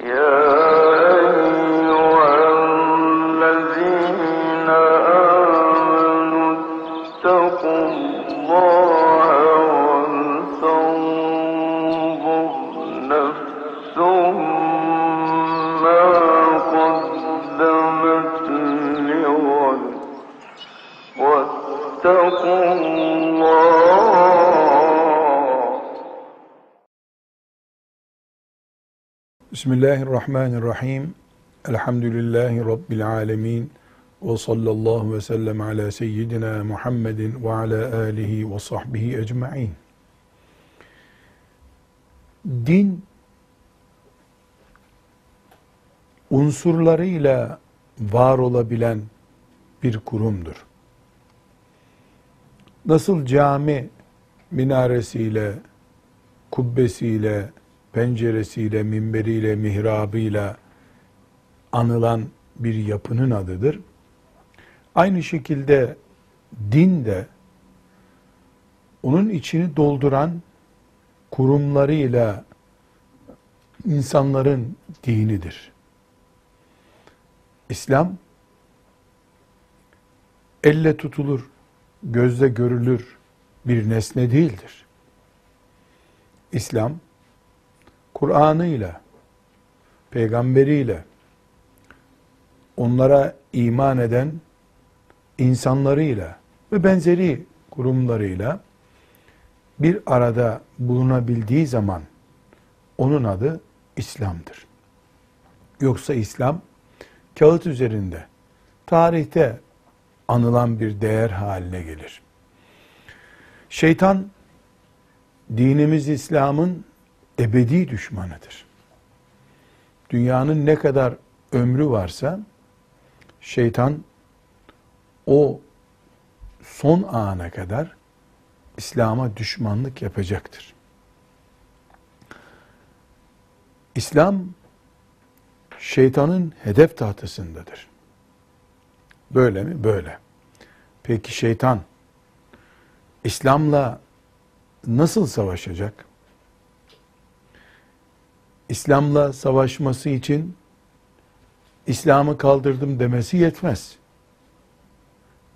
Yeah. Bismillahirrahmanirrahim. Elhamdülillahi Rabbil alemin. Ve sallallahu ve sellem ala seyyidina Muhammedin ve ala alihi ve sahbihi ecma'in. Din, unsurlarıyla var olabilen bir kurumdur. Nasıl cami minaresiyle, kubbesiyle, penceresiyle, minberiyle, mihrabıyla anılan bir yapının adıdır. Aynı şekilde din de onun içini dolduran kurumlarıyla insanların dinidir. İslam elle tutulur, gözle görülür bir nesne değildir. İslam Kur'an'ıyla, peygamberiyle, onlara iman eden insanlarıyla ve benzeri kurumlarıyla bir arada bulunabildiği zaman onun adı İslam'dır. Yoksa İslam kağıt üzerinde, tarihte anılan bir değer haline gelir. Şeytan dinimiz İslam'ın ebedi düşmanıdır. Dünyanın ne kadar ömrü varsa şeytan o son ana kadar İslam'a düşmanlık yapacaktır. İslam şeytanın hedef tahtasındadır. Böyle mi? Böyle. Peki şeytan İslam'la nasıl savaşacak? İslam'la savaşması için İslam'ı kaldırdım demesi yetmez.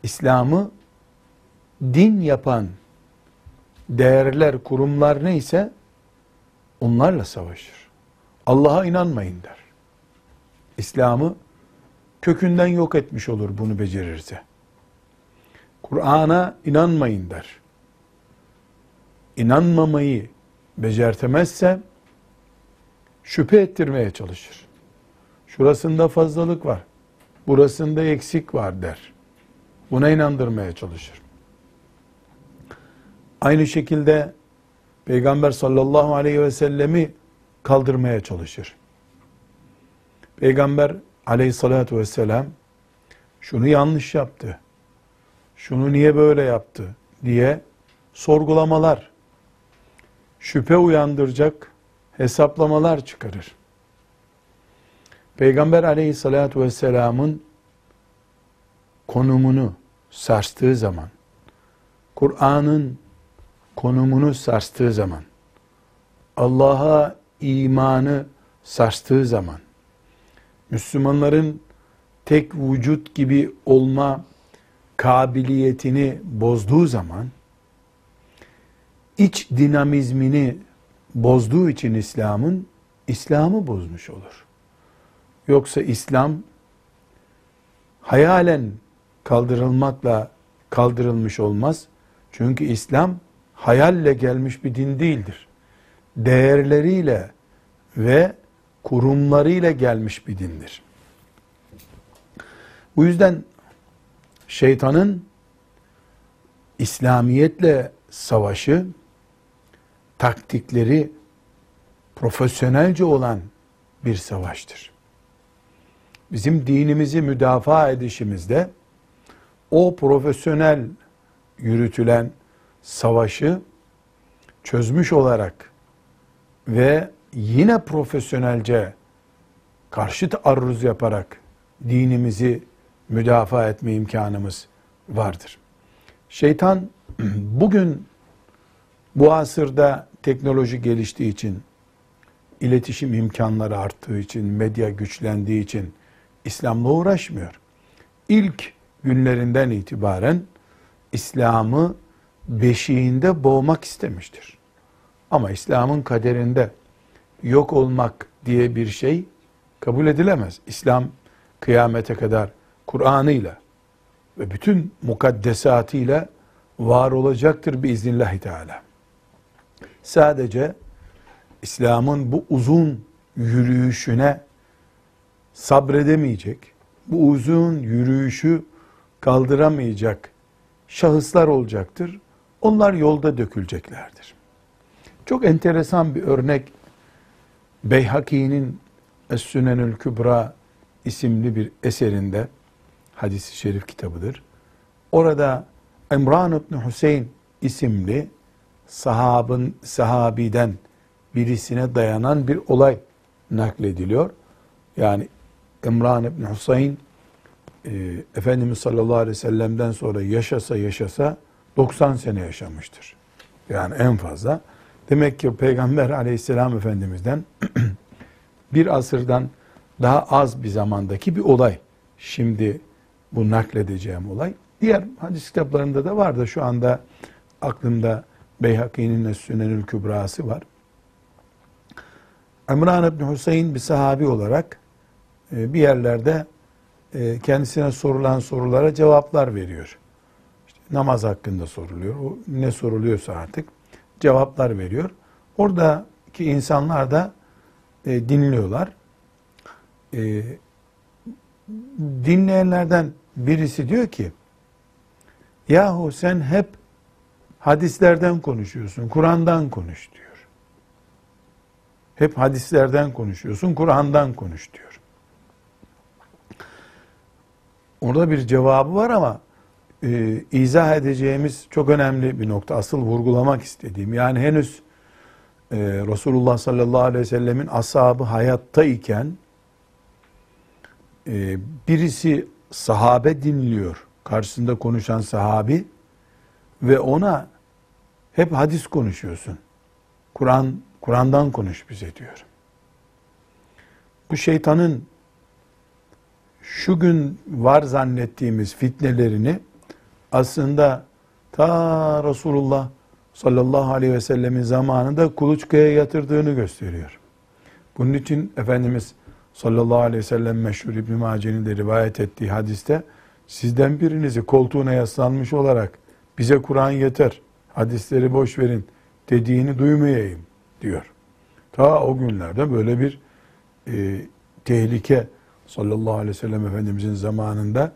İslam'ı din yapan değerler, kurumlar neyse onlarla savaşır. Allah'a inanmayın der. İslam'ı kökünden yok etmiş olur bunu becerirse. Kur'an'a inanmayın der. İnanmamayı becertemezse şüphe ettirmeye çalışır. Şurasında fazlalık var, burasında eksik var der. Buna inandırmaya çalışır. Aynı şekilde Peygamber sallallahu aleyhi ve sellemi kaldırmaya çalışır. Peygamber aleyhissalatu vesselam şunu yanlış yaptı, şunu niye böyle yaptı diye sorgulamalar, şüphe uyandıracak hesaplamalar çıkarır. Peygamber aleyhissalatü vesselamın konumunu sarstığı zaman, Kur'an'ın konumunu sarstığı zaman, Allah'a imanı sarstığı zaman, Müslümanların tek vücut gibi olma kabiliyetini bozduğu zaman, iç dinamizmini bozduğu için İslam'ın İslam'ı bozmuş olur. Yoksa İslam hayalen kaldırılmakla kaldırılmış olmaz. Çünkü İslam hayalle gelmiş bir din değildir. Değerleriyle ve kurumlarıyla gelmiş bir dindir. Bu yüzden şeytanın İslamiyetle savaşı taktikleri profesyonelce olan bir savaştır. Bizim dinimizi müdafaa edişimizde o profesyonel yürütülen savaşı çözmüş olarak ve yine profesyonelce karşıt arruz yaparak dinimizi müdafaa etme imkanımız vardır. Şeytan bugün bu asırda teknoloji geliştiği için iletişim imkanları arttığı için, medya güçlendiği için İslam'la uğraşmıyor. İlk günlerinden itibaren İslam'ı beşiğinde boğmak istemiştir. Ama İslam'ın kaderinde yok olmak diye bir şey kabul edilemez. İslam kıyamete kadar Kur'an'ıyla ve bütün mukaddesatıyla var olacaktır biiznillahü teala. Sadece İslam'ın bu uzun yürüyüşüne sabredemeyecek, bu uzun yürüyüşü kaldıramayacak şahıslar olacaktır. Onlar yolda döküleceklerdir. Çok enteresan bir örnek Beyhaki'nin Es-Sünenül Kübra isimli bir eserinde hadisi şerif kitabıdır. Orada İmran İbni Hüseyin isimli sahabın, sahabiden birisine dayanan bir olay naklediliyor. Yani İmran İbni Hüseyin e, Efendimiz sallallahu aleyhi ve sellem'den sonra yaşasa yaşasa 90 sene yaşamıştır. Yani en fazla. Demek ki Peygamber aleyhisselam Efendimiz'den bir asırdan daha az bir zamandaki bir olay. Şimdi bu nakledeceğim olay. Diğer hadis kitaplarında da var da şu anda aklımda Beyhaki'nin Sünenül Kübrası var. İmran İbni Hüseyin bir sahabi olarak e, bir yerlerde e, kendisine sorulan sorulara cevaplar veriyor. İşte namaz hakkında soruluyor. O ne soruluyorsa artık cevaplar veriyor. Oradaki insanlar da e, dinliyorlar. Dinleyenlerden birisi diyor ki yahu sen hep hadislerden konuşuyorsun, Kur'an'dan konuş diyor. Hep hadislerden konuşuyorsun, Kur'an'dan konuş diyor. Orada bir cevabı var ama e, izah edeceğimiz çok önemli bir nokta. Asıl vurgulamak istediğim. Yani henüz e, Resulullah sallallahu aleyhi ve sellemin ashabı hayatta iken e, birisi sahabe dinliyor. Karşısında konuşan sahabi ve ona hep hadis konuşuyorsun. Kur'an Kur'an'dan konuş bize diyor. Bu şeytanın şu gün var zannettiğimiz fitnelerini aslında ta Resulullah sallallahu aleyhi ve sellemin zamanında kuluçkaya yatırdığını gösteriyor. Bunun için Efendimiz sallallahu aleyhi ve sellem meşhur İbn-i Mace'nin de rivayet ettiği hadiste sizden birinizi koltuğuna yaslanmış olarak bize Kur'an yeter, hadisleri boş verin dediğini duymayayım diyor. Ta o günlerde böyle bir e, tehlike sallallahu aleyhi ve sellem Efendimizin zamanında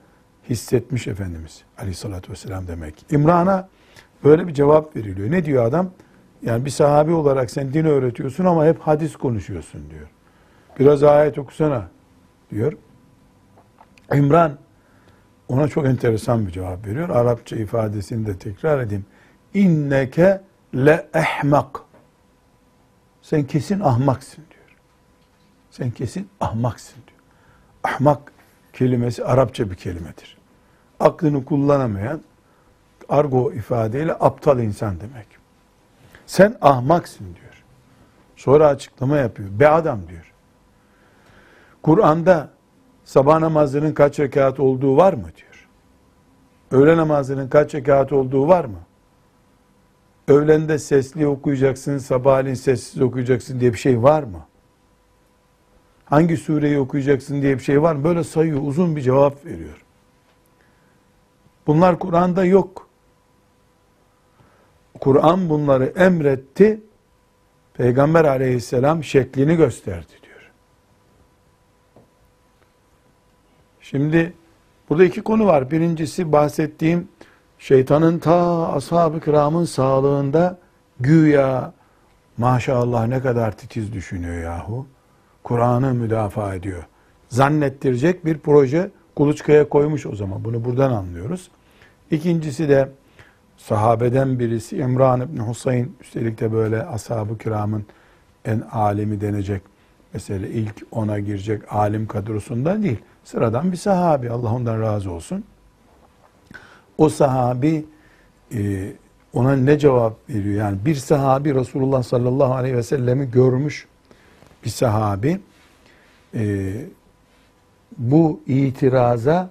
hissetmiş Efendimiz aleyhissalatü vesselam demek. İmran'a böyle bir cevap veriliyor. Ne diyor adam? Yani bir sahabi olarak sen din öğretiyorsun ama hep hadis konuşuyorsun diyor. Biraz ayet okusana diyor. İmran ona çok enteresan bir cevap veriyor. Arapça ifadesini de tekrar edeyim. İnneke le ehmak. Sen kesin ahmaksın diyor. Sen kesin ahmaksın diyor. Ahmak kelimesi Arapça bir kelimedir. Aklını kullanamayan argo ifadeyle aptal insan demek. Sen ahmaksın diyor. Sonra açıklama yapıyor. Be adam diyor. Kur'an'da sabah namazının kaç rekat olduğu var mı diyor. Öğle namazının kaç rekat olduğu var mı? Öğlende sesli okuyacaksın, sabahleyin sessiz okuyacaksın diye bir şey var mı? Hangi sureyi okuyacaksın diye bir şey var mı? Böyle sayıyor, uzun bir cevap veriyor. Bunlar Kur'an'da yok. Kur'an bunları emretti. Peygamber aleyhisselam şeklini gösterdi diyor. Şimdi burada iki konu var. Birincisi bahsettiğim şeytanın ta ashab-ı kiramın sağlığında güya maşallah ne kadar titiz düşünüyor yahu. Kur'an'ı müdafaa ediyor. Zannettirecek bir proje kuluçkaya koymuş o zaman. Bunu buradan anlıyoruz. İkincisi de sahabeden birisi İmran İbni Husayn üstelik de böyle ashab-ı kiramın en alimi denecek mesela ilk ona girecek alim kadrosundan değil. Sıradan bir sahabi Allah ondan razı olsun. O sahabi e, ona ne cevap veriyor? Yani bir sahabi Resulullah sallallahu aleyhi ve sellemi görmüş bir sahabi e, bu itiraza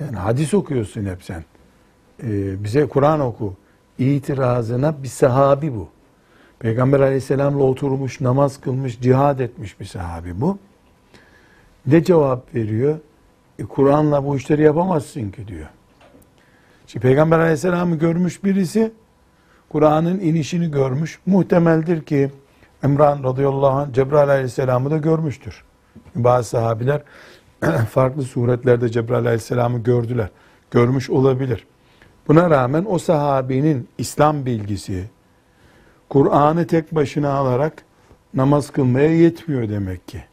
yani hadis okuyorsun hep sen. E, bize Kur'an oku. İtirazına bir sahabi bu. Peygamber aleyhisselamla oturmuş, namaz kılmış, cihad etmiş bir sahabi bu. Ne cevap veriyor? E, Kur'an'la bu işleri yapamazsın ki diyor. Şimdi Peygamber aleyhisselamı görmüş birisi, Kur'an'ın inişini görmüş. Muhtemeldir ki İmran radıyallahu anh Cebrail aleyhisselamı da görmüştür. Bazı sahabiler farklı suretlerde Cebrail aleyhisselamı gördüler. Görmüş olabilir. Buna rağmen o sahabinin İslam bilgisi, Kur'an'ı tek başına alarak namaz kılmaya yetmiyor demek ki.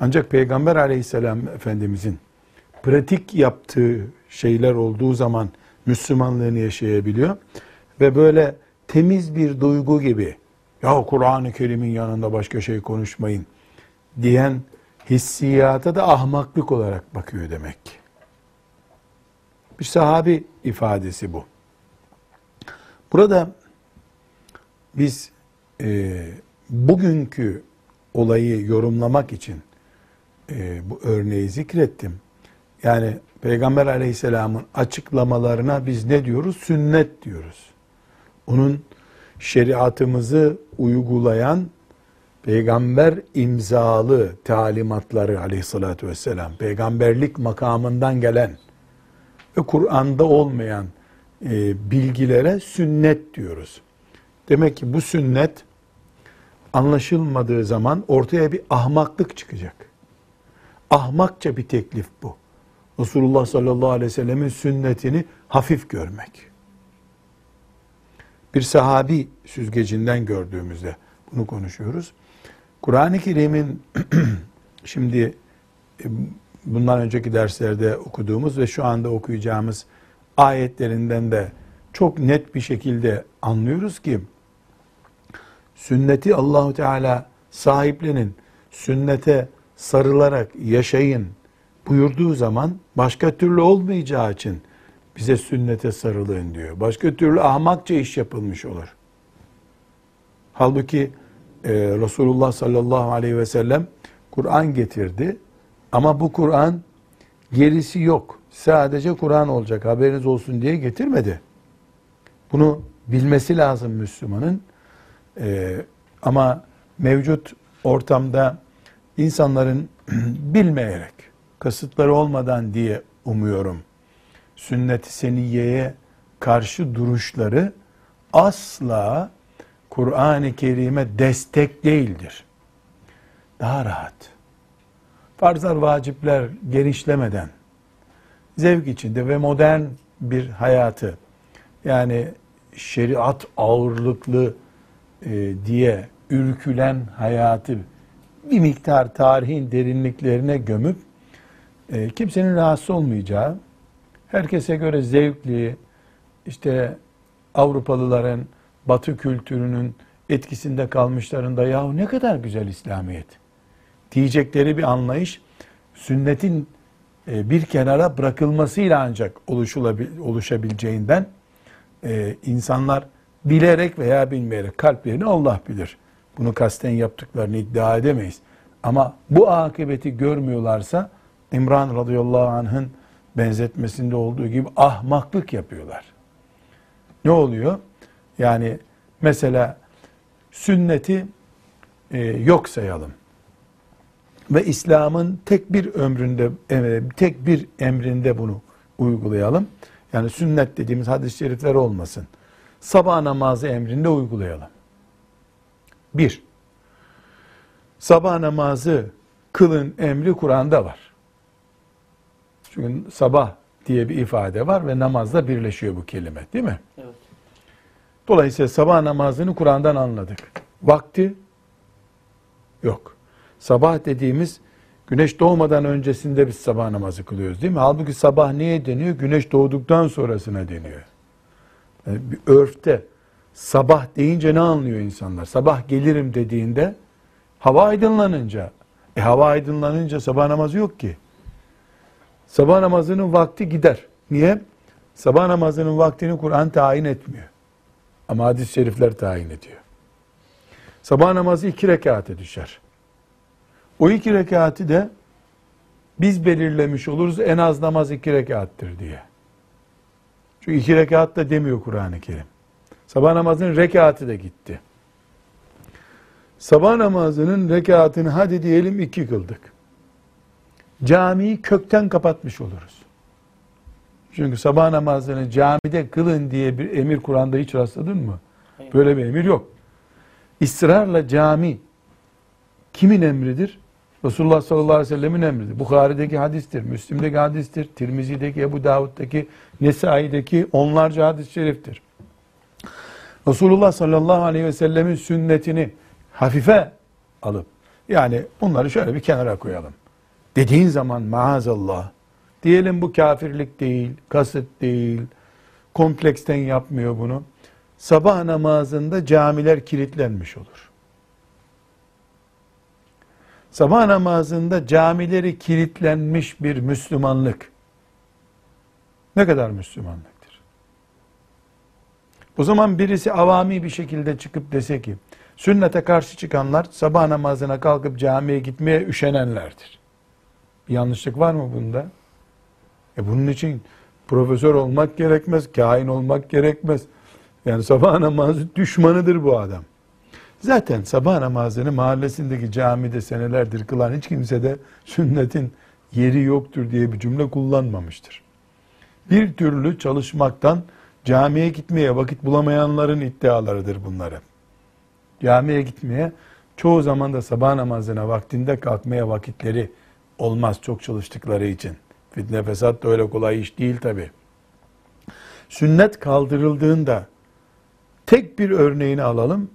Ancak Peygamber aleyhisselam Efendimizin pratik yaptığı şeyler olduğu zaman Müslümanlığını yaşayabiliyor. Ve böyle temiz bir duygu gibi ya Kur'an-ı Kerim'in yanında başka şey konuşmayın diyen hissiyata da ahmaklık olarak bakıyor demek ki. Bir sahabi ifadesi bu. Burada biz e, bugünkü olayı yorumlamak için e, bu örneği zikrettim. Yani Peygamber aleyhisselamın açıklamalarına biz ne diyoruz? Sünnet diyoruz. Onun şeriatımızı uygulayan peygamber imzalı talimatları aleyhissalatü vesselam, peygamberlik makamından gelen ve Kur'an'da olmayan e, bilgilere sünnet diyoruz. Demek ki bu sünnet anlaşılmadığı zaman ortaya bir ahmaklık çıkacak. Ahmakça bir teklif bu. Resulullah sallallahu aleyhi ve sellemin sünnetini hafif görmek. Bir sahabi süzgecinden gördüğümüzde bunu konuşuyoruz. Kur'an-ı Kerim'in şimdi e, bundan önceki derslerde okuduğumuz ve şu anda okuyacağımız ayetlerinden de çok net bir şekilde anlıyoruz ki sünneti Allahu Teala sahiplenin, sünnete sarılarak yaşayın buyurduğu zaman başka türlü olmayacağı için bize sünnete sarılın diyor. Başka türlü ahmakça iş yapılmış olur. Halbuki e, Resulullah sallallahu aleyhi ve sellem Kur'an getirdi. Ama bu Kur'an gerisi yok. Sadece Kur'an olacak haberiniz olsun diye getirmedi. Bunu bilmesi lazım Müslümanın. E, ama mevcut ortamda insanların bilmeyerek, kasıtları olmadan diye umuyorum. Sünnet-i seniyeye karşı duruşları asla Kur'an-ı Kerim'e destek değildir. Daha rahat. Farzlar, vacipler genişlemeden, zevk içinde ve modern bir hayatı, yani şeriat ağırlıklı e, diye ürkülen hayatı bir miktar tarihin derinliklerine gömüp e, kimsenin rahatsız olmayacağı, herkese göre zevkli, işte Avrupalıların Batı kültürünün etkisinde kalmışlarında yahu ne kadar güzel İslamiyet diyecekleri bir anlayış sünnetin e, bir kenara bırakılmasıyla ancak oluşabileceğinden e, insanlar bilerek veya bilmeyerek kalplerini Allah bilir. Bunu kasten yaptıklarını iddia edemeyiz. Ama bu akıbeti görmüyorlarsa İmran radıyallahu anh'ın benzetmesinde olduğu gibi ahmaklık yapıyorlar. Ne oluyor? Yani mesela sünneti e, yok sayalım. Ve İslam'ın tek bir ömründe, e, tek bir emrinde bunu uygulayalım. Yani sünnet dediğimiz hadis-i şerifler olmasın. Sabah namazı emrinde uygulayalım. Bir, sabah namazı kılın emri Kur'an'da var. Çünkü sabah diye bir ifade var ve namazla birleşiyor bu kelime değil mi? Evet. Dolayısıyla sabah namazını Kur'an'dan anladık. Vakti yok. Sabah dediğimiz güneş doğmadan öncesinde biz sabah namazı kılıyoruz değil mi? Halbuki sabah niye deniyor? Güneş doğduktan sonrasına deniyor. Yani bir örfte sabah deyince ne anlıyor insanlar? Sabah gelirim dediğinde hava aydınlanınca. E hava aydınlanınca sabah namazı yok ki. Sabah namazının vakti gider. Niye? Sabah namazının vaktini Kur'an tayin etmiyor. Ama hadis-i şerifler tayin ediyor. Sabah namazı iki rekate düşer. O iki rekati de biz belirlemiş oluruz en az namaz iki rekattır diye. Çünkü iki rekat da demiyor Kur'an-ı Kerim. Sabah namazının rekatı da gitti. Sabah namazının rekatını hadi diyelim iki kıldık. Camiyi kökten kapatmış oluruz. Çünkü sabah namazını camide kılın diye bir emir Kur'an'da hiç rastladın mı? Böyle bir emir yok. İsrarla cami kimin emridir? Resulullah sallallahu aleyhi ve sellemin emridir. Bukhari'deki hadistir, Müslim'deki hadistir, Tirmizi'deki, Ebu Davud'daki, Nesai'deki onlarca hadis-i şeriftir. Resulullah sallallahu aleyhi ve sellemin sünnetini hafife alıp, yani bunları şöyle bir kenara koyalım. Dediğin zaman maazallah, diyelim bu kafirlik değil, kasıt değil, kompleksten yapmıyor bunu. Sabah namazında camiler kilitlenmiş olur. Sabah namazında camileri kilitlenmiş bir Müslümanlık ne kadar Müslümanlıktır? O zaman birisi avami bir şekilde çıkıp dese ki sünnete karşı çıkanlar sabah namazına kalkıp camiye gitmeye üşenenlerdir. Yanlışlık var mı bunda? E bunun için profesör olmak gerekmez, kain olmak gerekmez. Yani sabah namazı düşmanıdır bu adam. Zaten sabah namazını mahallesindeki camide senelerdir kılan hiç kimse de sünnetin yeri yoktur diye bir cümle kullanmamıştır. Bir türlü çalışmaktan camiye gitmeye vakit bulamayanların iddialarıdır bunları. Camiye gitmeye çoğu zaman da sabah namazına vaktinde kalkmaya vakitleri olmaz çok çalıştıkları için. Fitne fesat da öyle kolay iş değil tabi. Sünnet kaldırıldığında tek bir örneğini alalım.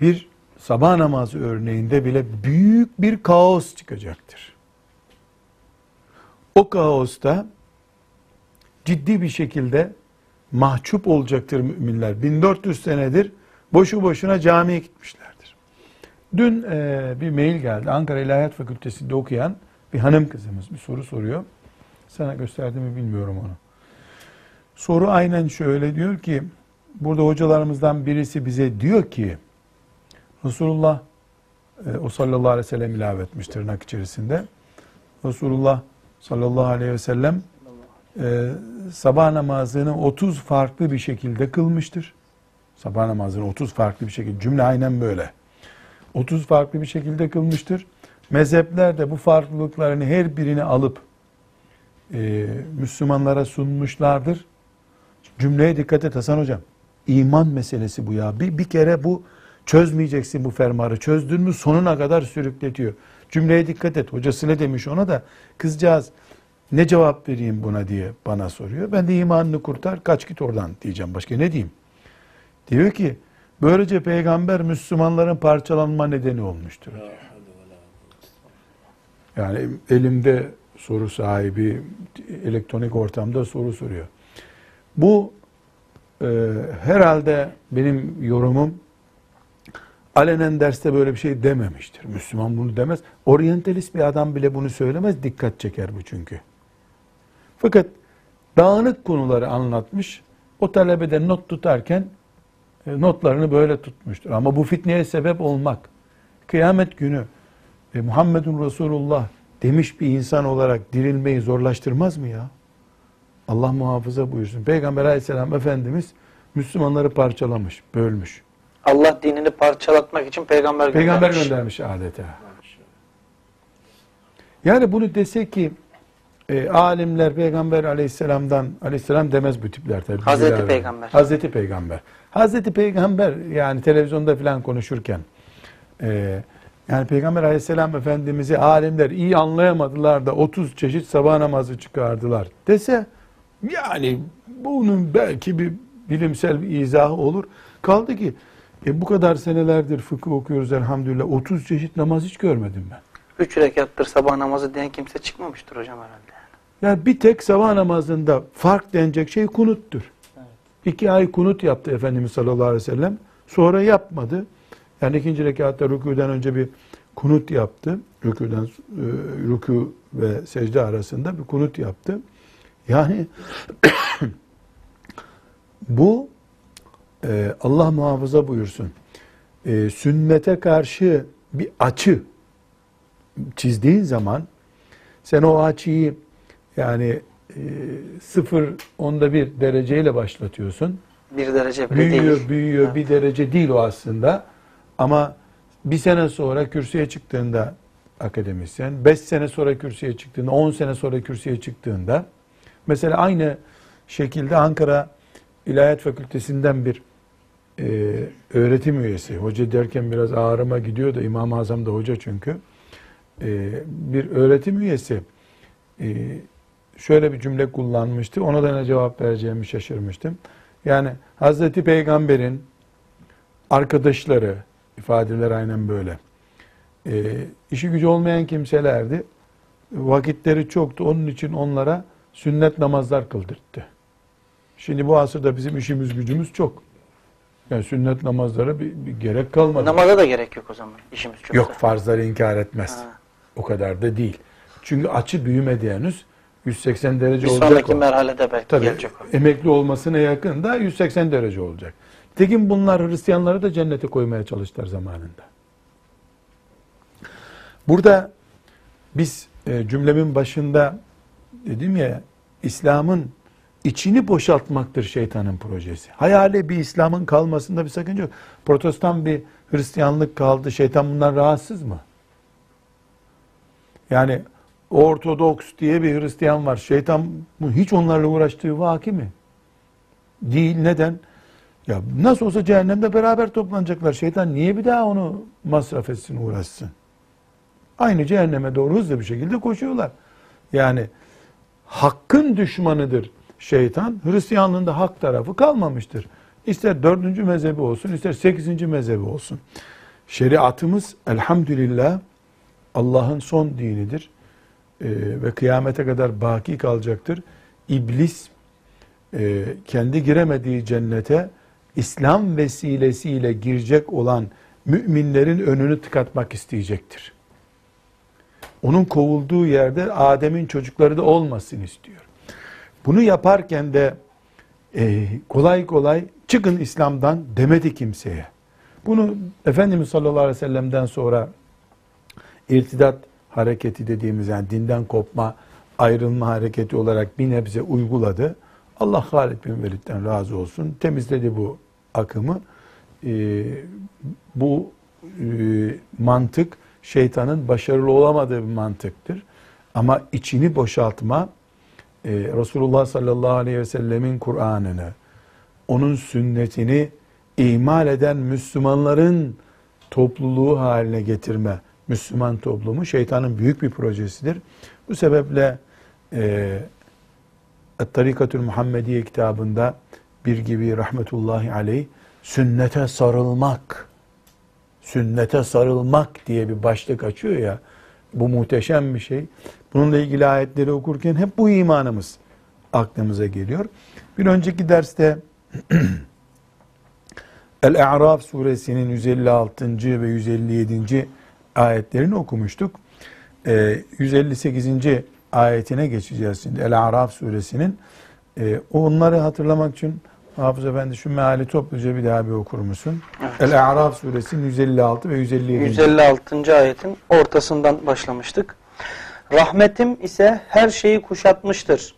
Bir sabah namazı örneğinde bile büyük bir kaos çıkacaktır. O kaosta ciddi bir şekilde mahcup olacaktır müminler. 1400 senedir boşu boşuna camiye gitmişlerdir. Dün e, bir mail geldi. Ankara İlahiyat Fakültesi'nde okuyan bir hanım kızımız bir soru soruyor. Sana gösterdim mi bilmiyorum onu. Soru aynen şöyle diyor ki, burada hocalarımızdan birisi bize diyor ki, Resulullah, e, o sallallahu aleyhi ve sellem ilave etmiş tırnak içerisinde. Resulullah sallallahu aleyhi ve sellem e, sabah namazını 30 farklı bir şekilde kılmıştır. Sabah namazını 30 farklı bir şekilde, cümle aynen böyle. 30 farklı bir şekilde kılmıştır. Mezhepler de bu farklılıklarını her birini alıp e, Müslümanlara sunmuşlardır. Cümleye dikkat et Hasan Hocam. İman meselesi bu ya. Bir, bir kere bu çözmeyeceksin bu fermarı. Çözdün mü sonuna kadar sürükletiyor. Cümleye dikkat et. Hocası ne demiş ona da kızcağız ne cevap vereyim buna diye bana soruyor. Ben de imanını kurtar kaç git oradan diyeceğim. Başka ne diyeyim? Diyor ki böylece peygamber Müslümanların parçalanma nedeni olmuştur. Diyor. Yani elimde soru sahibi elektronik ortamda soru soruyor. Bu e, herhalde benim yorumum alenen derste böyle bir şey dememiştir. Müslüman bunu demez. Oryantalist bir adam bile bunu söylemez. Dikkat çeker bu çünkü. Fakat dağınık konuları anlatmış. O talebede not tutarken notlarını böyle tutmuştur. Ama bu fitneye sebep olmak, kıyamet günü e, Muhammedun Resulullah demiş bir insan olarak dirilmeyi zorlaştırmaz mı ya? Allah muhafaza buyursun. Peygamber aleyhisselam Efendimiz Müslümanları parçalamış, bölmüş. Allah dinini parçalatmak için peygamber göndermiş. Peygamber göndermiş adeta. Yani bunu dese ki e, alimler peygamber aleyhisselamdan aleyhisselam demez bu tipler tabii. Hazreti Peygamber. Hazreti Peygamber. Hazreti Peygamber yani televizyonda falan konuşurken e, yani Peygamber aleyhisselam efendimizi alimler iyi anlayamadılar da 30 çeşit sabah namazı çıkardılar dese yani bunun belki bir bilimsel bir izahı olur. Kaldı ki e, bu kadar senelerdir fıkıh okuyoruz elhamdülillah 30 çeşit namaz hiç görmedim ben. Üç rekattır sabah namazı diyen kimse çıkmamıştır hocam herhalde. Yani bir tek sabah namazında fark denecek şey kunuttur. İki ay kunut yaptı Efendimiz sallallahu aleyhi ve sellem. Sonra yapmadı. Yani ikinci rekatta rükûden önce bir kunut yaptı. Rükûden e, rükû ve secde arasında bir kunut yaptı. Yani bu e, Allah muhafaza buyursun. e, sünnete karşı bir açı çizdiğin zaman sen o açıyı yani sıfır onda bir dereceyle başlatıyorsun. Bir derece bile Büyüyor, değil. büyüyor. Ha. Bir derece değil o aslında. Ama bir sene sonra kürsüye çıktığında akademisyen, beş sene sonra kürsüye çıktığında, on sene sonra kürsüye çıktığında, mesela aynı şekilde Ankara İlahiyat Fakültesinden bir e, öğretim üyesi, hoca derken biraz ağrıma gidiyor da İmam-ı Azam da hoca çünkü, e, bir öğretim üyesi e, şöyle bir cümle kullanmıştı. Ona da ne cevap vereceğimi şaşırmıştım. Yani Hazreti Peygamber'in arkadaşları, ifadeler aynen böyle. E, işi gücü olmayan kimselerdi. Vakitleri çoktu. Onun için onlara sünnet namazlar kıldırttı. Şimdi bu asırda bizim işimiz gücümüz çok. Yani sünnet namazlara bir, bir gerek kalmadı. Namaza da gerek yok o zaman. İşimiz çok. Yok farzları inkar etmez. Ha. O kadar da değil. Çünkü açı büyümedi henüz. 180 derece Bir olacak sonraki o. merhalede belki Tabii gelecek o. emekli olmasına yakın da 180 derece olacak. Tekin bunlar Hristiyanları da cennete koymaya çalıştılar zamanında. Burada biz e, cümlemin başında dedim ya İslam'ın içini boşaltmaktır şeytanın projesi. Hayali bir İslam'ın kalmasında bir sakınca yok. Protestan bir Hristiyanlık kaldı. Şeytan bundan rahatsız mı? Yani Ortodoks diye bir Hristiyan var. Şeytan hiç onlarla uğraştığı vaki mi? Değil. Neden? Ya nasıl olsa cehennemde beraber toplanacaklar. Şeytan niye bir daha onu masraf etsin, uğraşsın? Aynı cehenneme doğru hızlı bir şekilde koşuyorlar. Yani hakkın düşmanıdır şeytan. Hristiyanlığında hak tarafı kalmamıştır. İster dördüncü mezhebi olsun, ister sekizinci mezhebi olsun. Şeriatımız elhamdülillah Allah'ın son dinidir. Ee, ve kıyamete kadar baki kalacaktır. İblis e, kendi giremediği cennete İslam vesilesiyle girecek olan müminlerin önünü tıkatmak isteyecektir. Onun kovulduğu yerde Adem'in çocukları da olmasın istiyor. Bunu yaparken de e, kolay kolay çıkın İslam'dan demedi kimseye. Bunu Efendimiz sallallahu aleyhi ve sellem'den sonra irtidat hareketi dediğimiz yani dinden kopma, ayrılma hareketi olarak bir nebze uyguladı. Allah Halid bin Velid'den razı olsun. Temizledi bu akımı. Ee, bu e, mantık şeytanın başarılı olamadığı bir mantıktır. Ama içini boşaltma, e, Resulullah sallallahu aleyhi ve sellemin Kur'an'ını, onun sünnetini ihmal eden Müslümanların topluluğu haline getirme, Müslüman toplumu şeytanın büyük bir projesidir. Bu sebeple e, Tarikatül Muhammediye kitabında bir gibi rahmetullahi aleyh sünnete sarılmak sünnete sarılmak diye bir başlık açıyor ya bu muhteşem bir şey. Bununla ilgili ayetleri okurken hep bu imanımız aklımıza geliyor. Bir önceki derste El-A'raf suresinin 156. ve 157. ayetlerini okumuştuk. Ee, 158. ayetine geçeceğiz şimdi. El-A'raf suresinin. Ee, onları hatırlamak için Hafız Efendi şu meali topluca bir daha bir okur musun? Evet. El-A'raf suresinin 156 ve 157. 156. ayetin ortasından başlamıştık. Rahmetim ise her şeyi kuşatmıştır.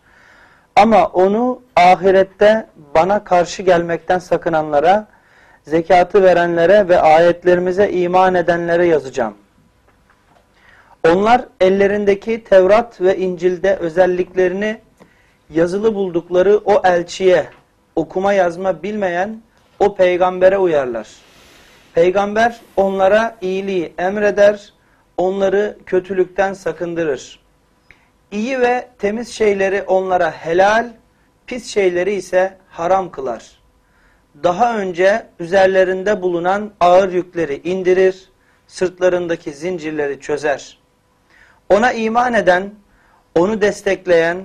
Ama onu ahirette bana karşı gelmekten sakınanlara, zekatı verenlere ve ayetlerimize iman edenlere yazacağım. Onlar ellerindeki Tevrat ve İncil'de özelliklerini yazılı buldukları o elçiye, okuma yazma bilmeyen o peygambere uyarlar. Peygamber onlara iyiliği emreder, onları kötülükten sakındırır. İyi ve temiz şeyleri onlara helal, pis şeyleri ise haram kılar. Daha önce üzerlerinde bulunan ağır yükleri indirir, sırtlarındaki zincirleri çözer. Ona iman eden, onu destekleyen,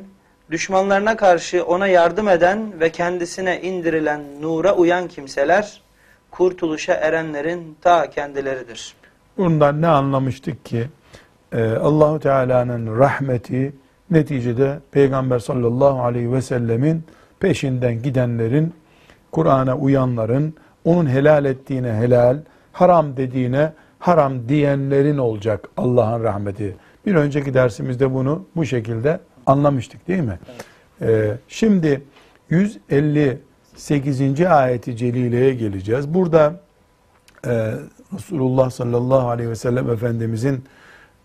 düşmanlarına karşı ona yardım eden ve kendisine indirilen nura uyan kimseler, kurtuluşa erenlerin ta kendileridir. Bundan ne anlamıştık ki? Ee, Allahu Teala'nın rahmeti neticede Peygamber sallallahu aleyhi ve sellemin peşinden gidenlerin, Kur'an'a uyanların, onun helal ettiğine helal, haram dediğine haram diyenlerin olacak Allah'ın rahmeti. Bir önceki dersimizde bunu bu şekilde anlamıştık değil mi? Ee, şimdi 158. ayeti celileye geleceğiz. Burada e, Resulullah sallallahu aleyhi ve sellem Efendimizin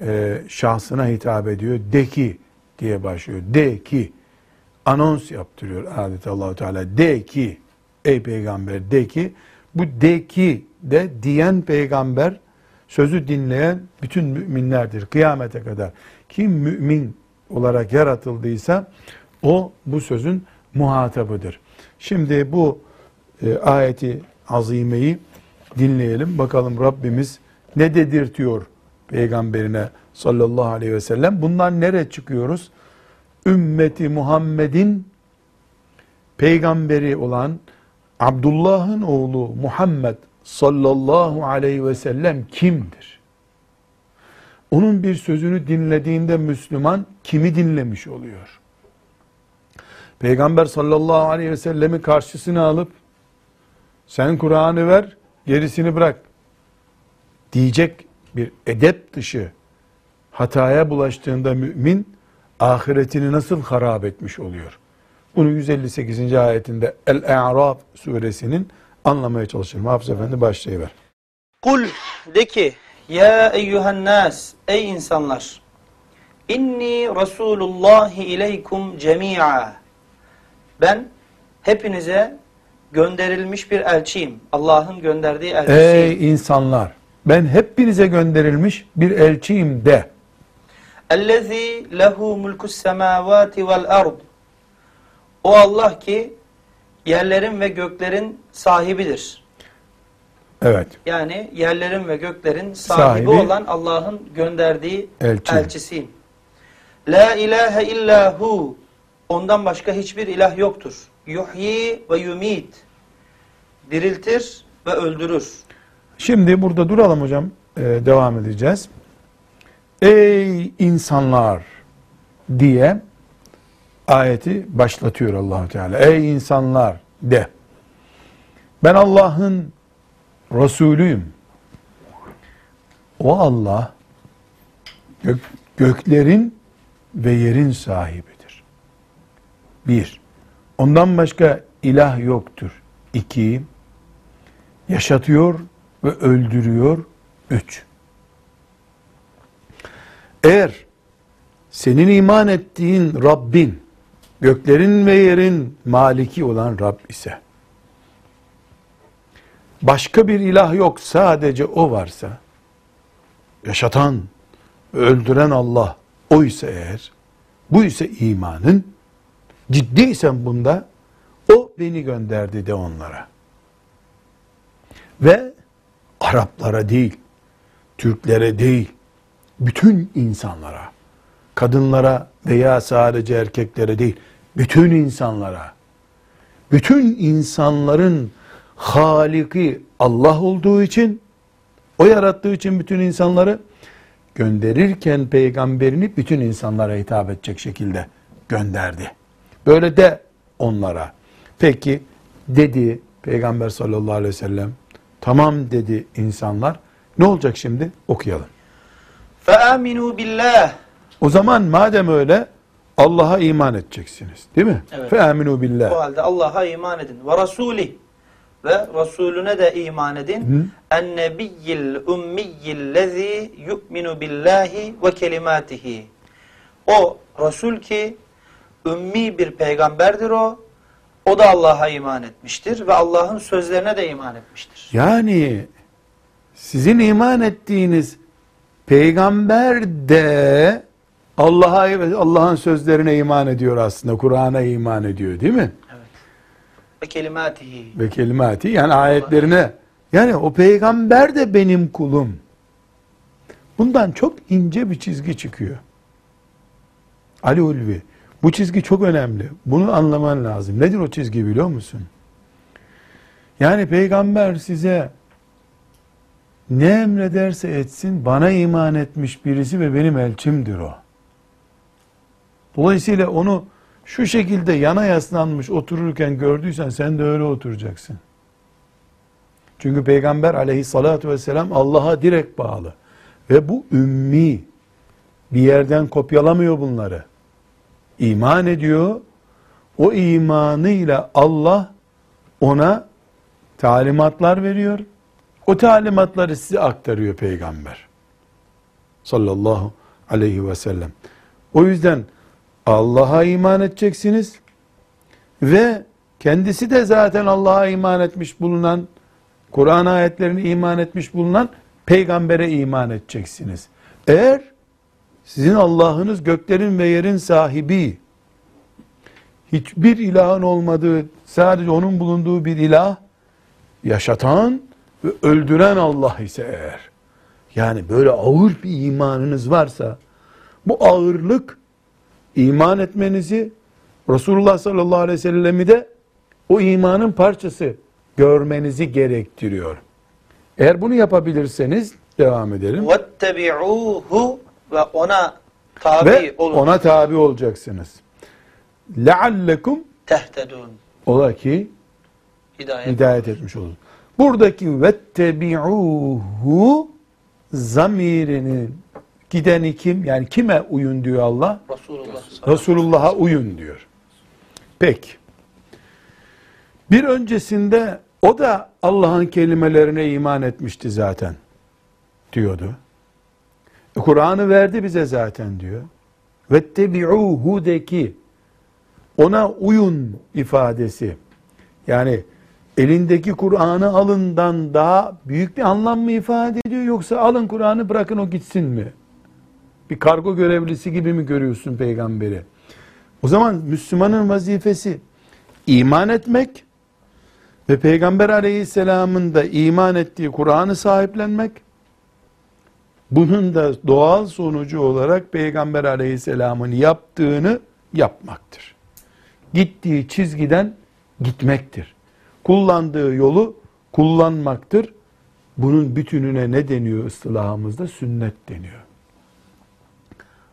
e, şahsına hitap ediyor. De ki diye başlıyor. De ki anons yaptırıyor adeta Allahu Teala. De ki ey peygamber de ki bu de ki de diyen peygamber sözü dinleyen bütün müminlerdir kıyamete kadar. Kim mümin olarak yaratıldıysa o bu sözün muhatabıdır. Şimdi bu e, ayeti azimeyi dinleyelim. Bakalım Rabbimiz ne dedirtiyor peygamberine sallallahu aleyhi ve sellem. Bundan nereye çıkıyoruz? Ümmeti Muhammed'in peygamberi olan Abdullah'ın oğlu Muhammed sallallahu aleyhi ve sellem kimdir? Onun bir sözünü dinlediğinde Müslüman kimi dinlemiş oluyor? Peygamber sallallahu aleyhi ve sellemi karşısına alıp sen Kur'an'ı ver gerisini bırak diyecek bir edep dışı hataya bulaştığında mümin ahiretini nasıl harap etmiş oluyor? Bunu 158. ayetinde El-E'raf suresinin anlamaya çalışalım. Hafız Efendi başlayıver. Kul de ki ya eyyühen nas ey insanlar inni Resulullahi ileykum cemi'a ben hepinize gönderilmiş bir elçiyim. Allah'ın gönderdiği elçisiyim. Ey insanlar ben hepinize gönderilmiş bir elçiyim de. Ellezî lehu mulkus semâvâti vel ard. O Allah ki yerlerin ve göklerin sahibidir. Evet. Yani yerlerin ve göklerin sahibi, Sahibi. olan Allah'ın gönderdiği Elçi. elçisiyim. La ilahe illa hu. Ondan başka hiçbir ilah yoktur. Yuhyi ve yumit. Diriltir ve öldürür. Şimdi burada duralım hocam. Ee, devam edeceğiz. Ey insanlar diye ayeti başlatıyor Allahu Teala. Ey insanlar de. Ben Allah'ın Resulüyüm. O Allah gök, göklerin ve yerin sahibidir. Bir, ondan başka ilah yoktur. İki, yaşatıyor ve öldürüyor. Üç, eğer senin iman ettiğin Rabbin, göklerin ve yerin maliki olan Rab ise, başka bir ilah yok sadece o varsa, yaşatan öldüren Allah o ise eğer, bu ise imanın, ciddiysen bunda, o beni gönderdi de onlara. Ve Araplara değil, Türklere değil, bütün insanlara, kadınlara veya sadece erkeklere değil, bütün insanlara, bütün insanların Haliki Allah olduğu için, o yarattığı için bütün insanları gönderirken peygamberini bütün insanlara hitap edecek şekilde gönderdi. Böyle de onlara. Peki dedi Peygamber sallallahu aleyhi ve sellem. Tamam dedi insanlar. Ne olacak şimdi? Okuyalım. Fe'aminu billah. O zaman madem öyle Allah'a iman edeceksiniz. Değil mi? Evet. Fe'aminu billah. Bu halde Allah'a iman edin. Ve rasuli ve Resulüne de iman edin. En nebiyyil ummiyillezî yu'minu billahi ve kelimatihi. O Resul ki ümmi bir peygamberdir o. O da Allah'a iman etmiştir ve Allah'ın sözlerine de iman etmiştir. Yani sizin iman ettiğiniz peygamber de Allah'a Allah'ın sözlerine iman ediyor aslında. Kur'an'a iman ediyor değil mi? Ve kelimatihi. Ve kelimati yani ayetlerine. Yani o peygamber de benim kulum. Bundan çok ince bir çizgi çıkıyor. Ali Ulvi. Bu çizgi çok önemli. Bunu anlaman lazım. Nedir o çizgi biliyor musun? Yani peygamber size ne emrederse etsin bana iman etmiş birisi ve benim elçimdir o. Dolayısıyla onu şu şekilde yana yaslanmış otururken gördüysen sen de öyle oturacaksın. Çünkü Peygamber aleyhissalatu vesselam Allah'a direkt bağlı. Ve bu ümmi bir yerden kopyalamıyor bunları. İman ediyor. O imanıyla Allah ona talimatlar veriyor. O talimatları size aktarıyor peygamber. Sallallahu aleyhi ve sellem. O yüzden Allah'a iman edeceksiniz ve kendisi de zaten Allah'a iman etmiş bulunan Kur'an ayetlerine iman etmiş bulunan peygambere iman edeceksiniz. Eğer sizin Allah'ınız göklerin ve yerin sahibi, hiçbir ilahın olmadığı, sadece onun bulunduğu bir ilah, yaşatan ve öldüren Allah ise eğer, yani böyle ağır bir imanınız varsa, bu ağırlık iman etmenizi, Resulullah sallallahu aleyhi ve sellemi de o imanın parçası görmenizi gerektiriyor. Eğer bunu yapabilirseniz devam edelim. Vettebi'uhu ve ona tabi ve olun. ona tabi olacaksınız. Leallekum tehtedun. Ola ki hidayet, hidayet etmiş olun. Buradaki vettebi'uhu zamirinin gideni kim? Yani kime uyun diyor Allah? Resulullah. Resulullah'a uyun diyor. Peki. Bir öncesinde o da Allah'ın kelimelerine iman etmişti zaten diyordu. E, Kur'an'ı verdi bize zaten diyor. Vettebi'uhu'deki ona uyun ifadesi yani elindeki Kur'an'ı alından daha büyük bir anlam mı ifade ediyor yoksa alın Kur'an'ı bırakın o gitsin mi? Bir kargo görevlisi gibi mi görüyorsun peygamberi? O zaman Müslümanın vazifesi iman etmek ve Peygamber aleyhisselamın da iman ettiği Kur'an'ı sahiplenmek. Bunun da doğal sonucu olarak Peygamber aleyhisselamın yaptığını yapmaktır. Gittiği çizgiden gitmektir. Kullandığı yolu kullanmaktır. Bunun bütününe ne deniyor ıstılahımızda? Sünnet deniyor.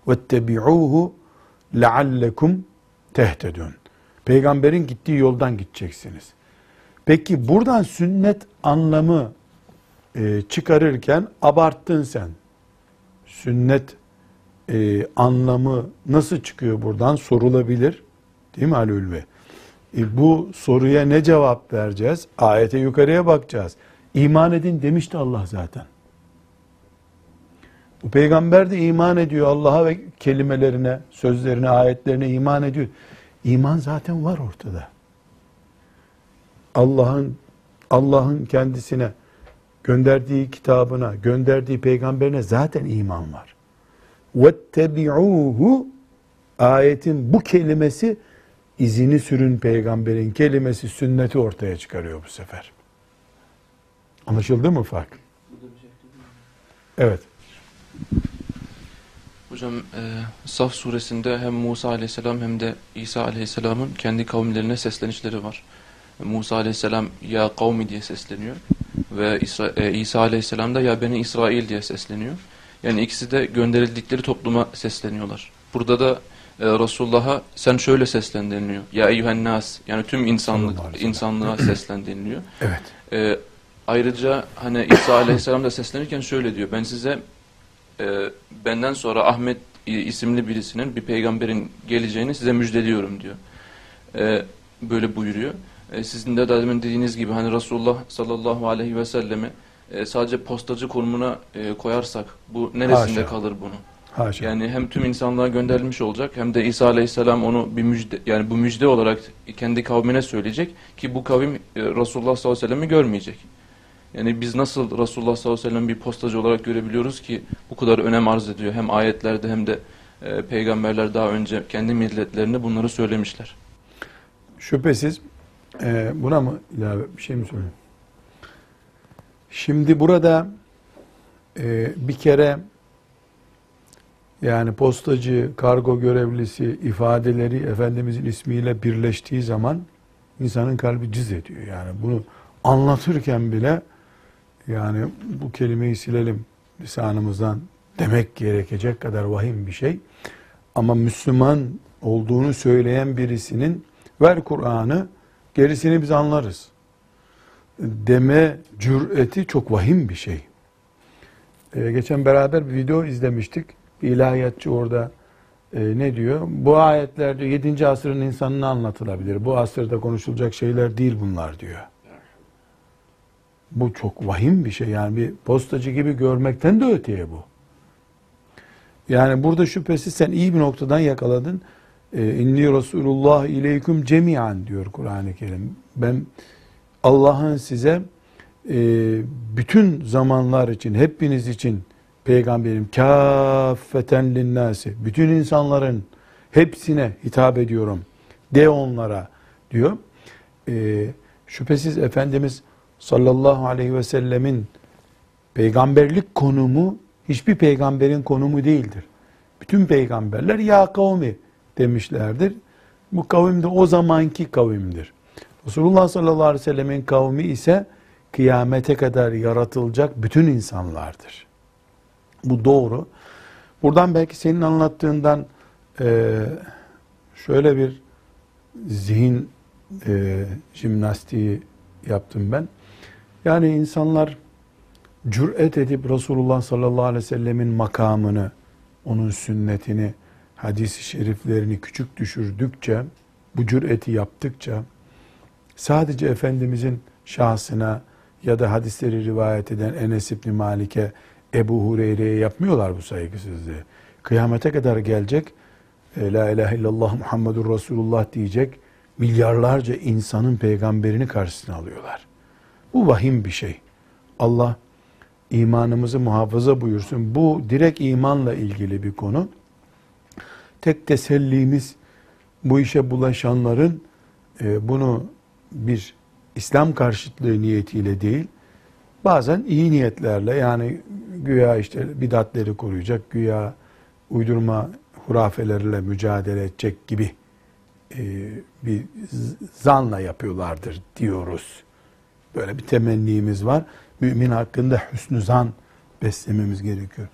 وَاتَّبِعُوهُ لَعَلَّكُمْ tehtedun. Peygamberin gittiği yoldan gideceksiniz. Peki buradan sünnet anlamı e, çıkarırken abarttın sen. Sünnet e, anlamı nasıl çıkıyor buradan sorulabilir. Değil mi Ali Ülve? E, bu soruya ne cevap vereceğiz? Ayete yukarıya bakacağız. İman edin demişti Allah zaten. Bu peygamber de iman ediyor Allah'a ve kelimelerine, sözlerine, ayetlerine iman ediyor. İman zaten var ortada. Allah'ın Allah'ın kendisine gönderdiği kitabına, gönderdiği peygamberine zaten iman var. وَاتَّبِعُوهُ ayetin bu kelimesi izini sürün peygamberin kelimesi sünneti ortaya çıkarıyor bu sefer. Anlaşıldı mı fark? Evet. Hocam e, Saf suresinde hem Musa aleyhisselam hem de İsa aleyhisselamın kendi kavimlerine seslenişleri var. Musa aleyhisselam ya kavmi diye sesleniyor ve İsa, e, İsa aleyhisselam da ya beni İsrail diye sesleniyor. Yani ikisi de gönderildikleri topluma sesleniyorlar. Burada da e, Resulullah'a sen şöyle seslen deniliyor. Ya eyyühen nas yani tüm insanlık insanlığa seslen deniliyor. Evet. E, ayrıca hani İsa Aleyhisselam da seslenirken şöyle diyor. Ben size e, benden sonra Ahmet isimli birisinin bir peygamberin geleceğini size müjdeliyorum diyor. E, böyle buyuruyor. E, sizin de demin dediğiniz gibi hani Resulullah sallallahu aleyhi ve sellemi e, sadece postacı konumuna e, koyarsak bu neresinde Haşa. kalır bunu? Haşa. Yani hem tüm insanlığa gönderilmiş olacak hem de İsa Aleyhisselam onu bir müjde yani bu müjde olarak kendi kavmine söyleyecek ki bu kavim e, Resulullah sallallahu aleyhi ve sellem'i görmeyecek. Yani biz nasıl Resulullah sallallahu aleyhi ve sellem'i bir postacı olarak görebiliyoruz ki bu kadar önem arz ediyor. Hem ayetlerde hem de e, peygamberler daha önce kendi milletlerine bunları söylemişler. Şüphesiz e, buna mı ilave bir şey mi söyleyeyim? Şimdi burada e, bir kere yani postacı, kargo görevlisi ifadeleri Efendimizin ismiyle birleştiği zaman insanın kalbi cız ediyor. Yani bunu anlatırken bile yani bu kelimeyi silelim lisanımızdan demek gerekecek kadar vahim bir şey. Ama Müslüman olduğunu söyleyen birisinin ver Kur'an'ı gerisini biz anlarız. deme cüreti çok vahim bir şey. Ee, geçen beraber bir video izlemiştik. Bir ilahiyatçı orada e, ne diyor? Bu ayetler diyor 7. asrın insanına anlatılabilir. Bu asırda konuşulacak şeyler değil bunlar diyor. Bu çok vahim bir şey. Yani bir postacı gibi görmekten de öteye bu. Yani burada şüphesiz sen iyi bir noktadan yakaladın. Ee, İnni Resulullah ileyküm cemiyan diyor Kur'an-ı Kerim. Ben Allah'ın size e, bütün zamanlar için, hepiniz için peygamberim kâffeten linnâsi, bütün insanların hepsine hitap ediyorum. De onlara diyor. E, şüphesiz Efendimiz sallallahu aleyhi ve sellemin peygamberlik konumu hiçbir peygamberin konumu değildir. Bütün peygamberler ya kavmi demişlerdir. Bu kavim de o zamanki kavimdir. Resulullah sallallahu aleyhi ve sellemin kavmi ise kıyamete kadar yaratılacak bütün insanlardır. Bu doğru. Buradan belki senin anlattığından e, şöyle bir zihin e, jimnastiği yaptım ben. Yani insanlar cüret edip Resulullah sallallahu aleyhi ve sellemin makamını, onun sünnetini, hadisi şeriflerini küçük düşürdükçe, bu cüreti yaptıkça, sadece Efendimizin şahsına ya da hadisleri rivayet eden Enes İbni Malik'e, Ebu Hureyre'ye yapmıyorlar bu saygısızlığı. Kıyamete kadar gelecek, e, La ilahe illallah Muhammedur Resulullah diyecek, milyarlarca insanın peygamberini karşısına alıyorlar. Bu vahim bir şey. Allah imanımızı muhafaza buyursun. Bu direkt imanla ilgili bir konu. Tek tesellimiz bu işe bulaşanların e, bunu bir İslam karşıtlığı niyetiyle değil, bazen iyi niyetlerle yani güya işte bidatleri koruyacak, güya uydurma hurafelerle mücadele edecek gibi e, bir zanla yapıyorlardır diyoruz. Böyle bir temennimiz var. Mümin hakkında hüsnü zan beslememiz gerekiyor.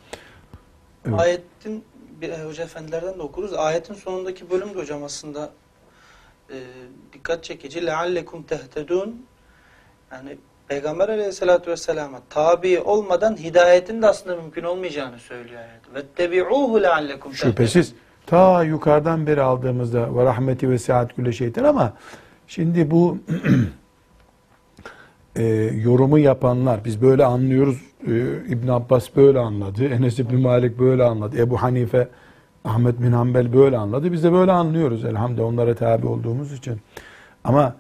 Evet. Ayetin bir e, hoca efendilerden de okuruz. Ayetin sonundaki bölüm de hocam aslında e, dikkat çekici. Leallekum tehtedun yani Peygamber aleyhissalatü vesselama tabi olmadan hidayetin de aslında mümkün olmayacağını söylüyor ayet. Vettebi'uhu leallekum Şüphesiz ta yukarıdan beri aldığımızda ve rahmeti ve saat gülle şeytan ama şimdi bu e, yorumu yapanlar biz böyle anlıyoruz e, İbn Abbas böyle anladı Enes İbn Malik böyle anladı Ebu Hanife Ahmet bin Hanbel böyle anladı biz de böyle anlıyoruz elhamdülillah onlara tabi olduğumuz için ama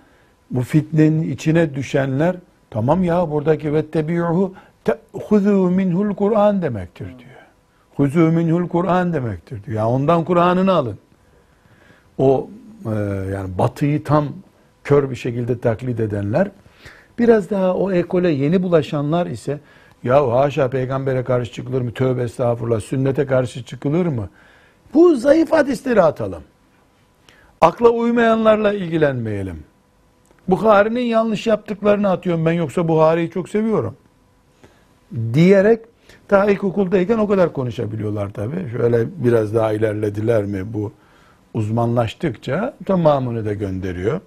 bu fitnenin içine düşenler tamam ya buradaki vettebi'uhu huzu minhul Kur'an demektir diyor. Huzu minhul Kur'an demektir diyor. Ya ondan Kur'an'ını alın. O e, yani batıyı tam kör bir şekilde taklit edenler biraz daha o ekole yeni bulaşanlar ise ya haşa peygambere karşı çıkılır mı? Tövbe estağfurullah. Sünnete karşı çıkılır mı? Bu zayıf hadisleri atalım. Akla uymayanlarla ilgilenmeyelim. Bukhari'nin yanlış yaptıklarını atıyorum ben yoksa Buhari'yi çok seviyorum. Diyerek ta ilkokuldayken o kadar konuşabiliyorlar tabi. Şöyle biraz daha ilerlediler mi bu uzmanlaştıkça tamamını da gönderiyor.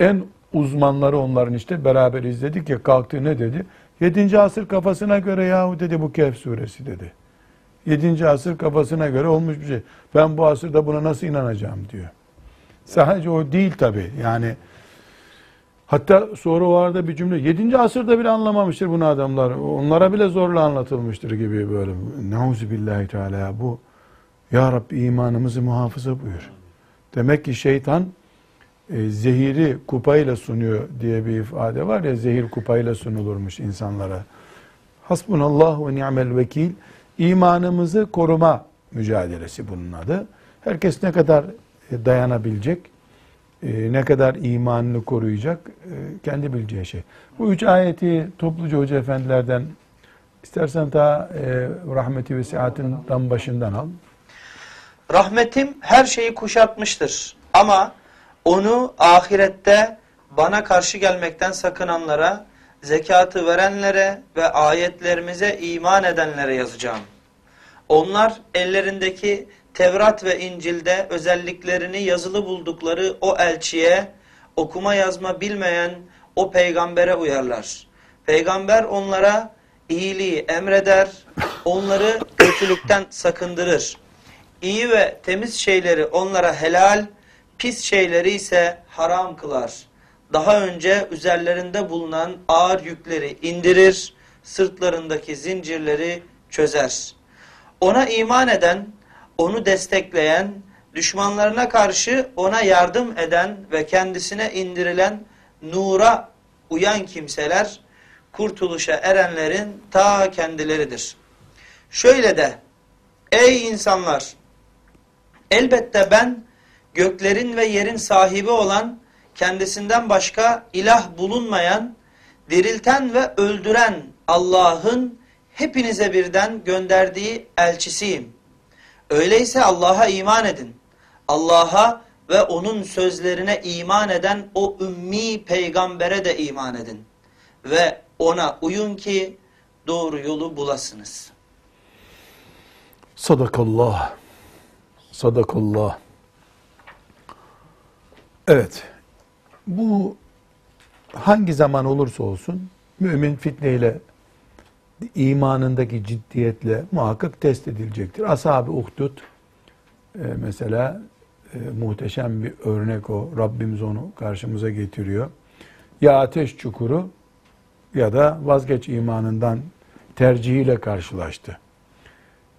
En uzmanları onların işte beraber izledik ya kalktı ne dedi? 7. asır kafasına göre yahu dedi bu Kehf suresi dedi. 7. asır kafasına göre olmuş bir şey. Ben bu asırda buna nasıl inanacağım diyor. Sadece o değil tabi. Yani Hatta sonra o arada bir cümle 7. asırda bile anlamamıştır bunu adamlar. Onlara bile zorla anlatılmıştır gibi böyle. Nauzu billahi teala bu ya Rabbi imanımızı muhafaza buyur. Demek ki şeytan e, zehiri kupayla sunuyor diye bir ifade var ya zehir kupayla sunulurmuş insanlara. Hasbunallah ve ni'mel vekil. İmanımızı koruma mücadelesi bunun adı. Herkes ne kadar e, dayanabilecek, e, ne kadar imanını koruyacak kendi bileceği şey. Bu üç ayeti topluca hoca efendilerden istersen e, rahmeti ve siatinden başından al. Rahmetim her şeyi kuşatmıştır. Ama onu ahirette bana karşı gelmekten sakınanlara, zekatı verenlere ve ayetlerimize iman edenlere yazacağım. Onlar ellerindeki Tevrat ve İncil'de özelliklerini yazılı buldukları o elçiye okuma yazma bilmeyen o peygambere uyarlar. Peygamber onlara iyiliği emreder, onları kötülükten sakındırır. İyi ve temiz şeyleri onlara helal, pis şeyleri ise haram kılar. Daha önce üzerlerinde bulunan ağır yükleri indirir, sırtlarındaki zincirleri çözer. Ona iman eden, onu destekleyen, düşmanlarına karşı ona yardım eden ve kendisine indirilen nura uyan kimseler, kurtuluşa erenlerin ta kendileridir. Şöyle de, ey insanlar, elbette ben göklerin ve yerin sahibi olan, kendisinden başka ilah bulunmayan, dirilten ve öldüren Allah'ın hepinize birden gönderdiği elçisiyim. Öyleyse Allah'a iman edin. Allah'a ve onun sözlerine iman eden o ümmi peygambere de iman edin. Ve ona uyun ki doğru yolu bulasınız. Sadakallah. Sadakallah. Evet. Bu hangi zaman olursa olsun mümin fitneyle imanındaki ciddiyetle muhakkak test edilecektir. Ashab-ı Uhdud e, mesela e, muhteşem bir örnek o. Rabbimiz onu karşımıza getiriyor. Ya ateş çukuru ya da vazgeç imanından tercihiyle karşılaştı.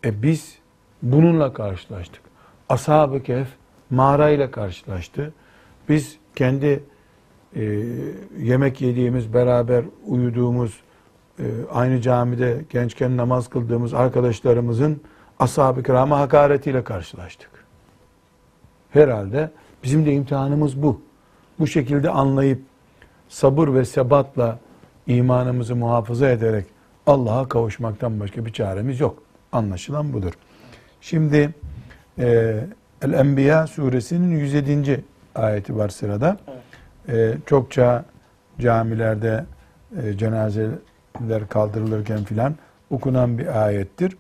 E biz bununla karşılaştık. Ashab-ı Kehf mağarayla karşılaştı. Biz kendi e, yemek yediğimiz, beraber uyuduğumuz, e, aynı camide gençken namaz kıldığımız arkadaşlarımızın ashab-ı kirama hakaretiyle karşılaştık. Herhalde bizim de imtihanımız bu. Bu şekilde anlayıp sabır ve sebatla imanımızı muhafaza ederek Allah'a kavuşmaktan başka bir çaremiz yok. Anlaşılan budur. Şimdi e, El-Enbiya suresinin 107 ayeti var sırada. E, çokça camilerde e, cenazeler kaldırılırken filan okunan bir ayettir.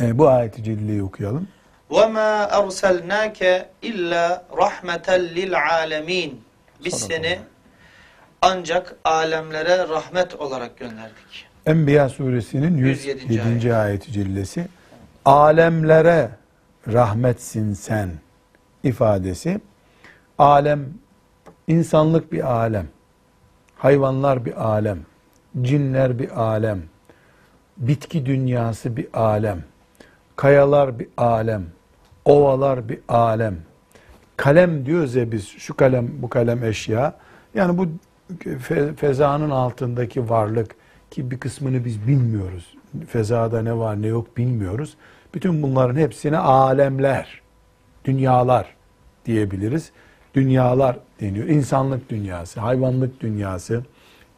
E, bu ayeti cilliyi okuyalım. وَمَا أَرْسَلْنَاكَ إِلَّا رَحْمَةً لِلْعَالَمِينَ Biz seni ancak alemlere rahmet olarak gönderdik. Enbiya suresinin 107. 107. ayeti cillesi. Alemlere rahmetsin sen ifadesi. Alem, insanlık bir alem. Hayvanlar bir alem. Cinler bir alem. Bitki dünyası bir alem. Kayalar bir alem. Ovalar bir alem. Kalem diyoruz ya biz şu kalem bu kalem eşya. Yani bu fe- fezanın altındaki varlık ki bir kısmını biz bilmiyoruz. Fezada ne var ne yok bilmiyoruz. Bütün bunların hepsine alemler, dünyalar diyebiliriz. Dünyalar deniyor. İnsanlık dünyası, hayvanlık dünyası,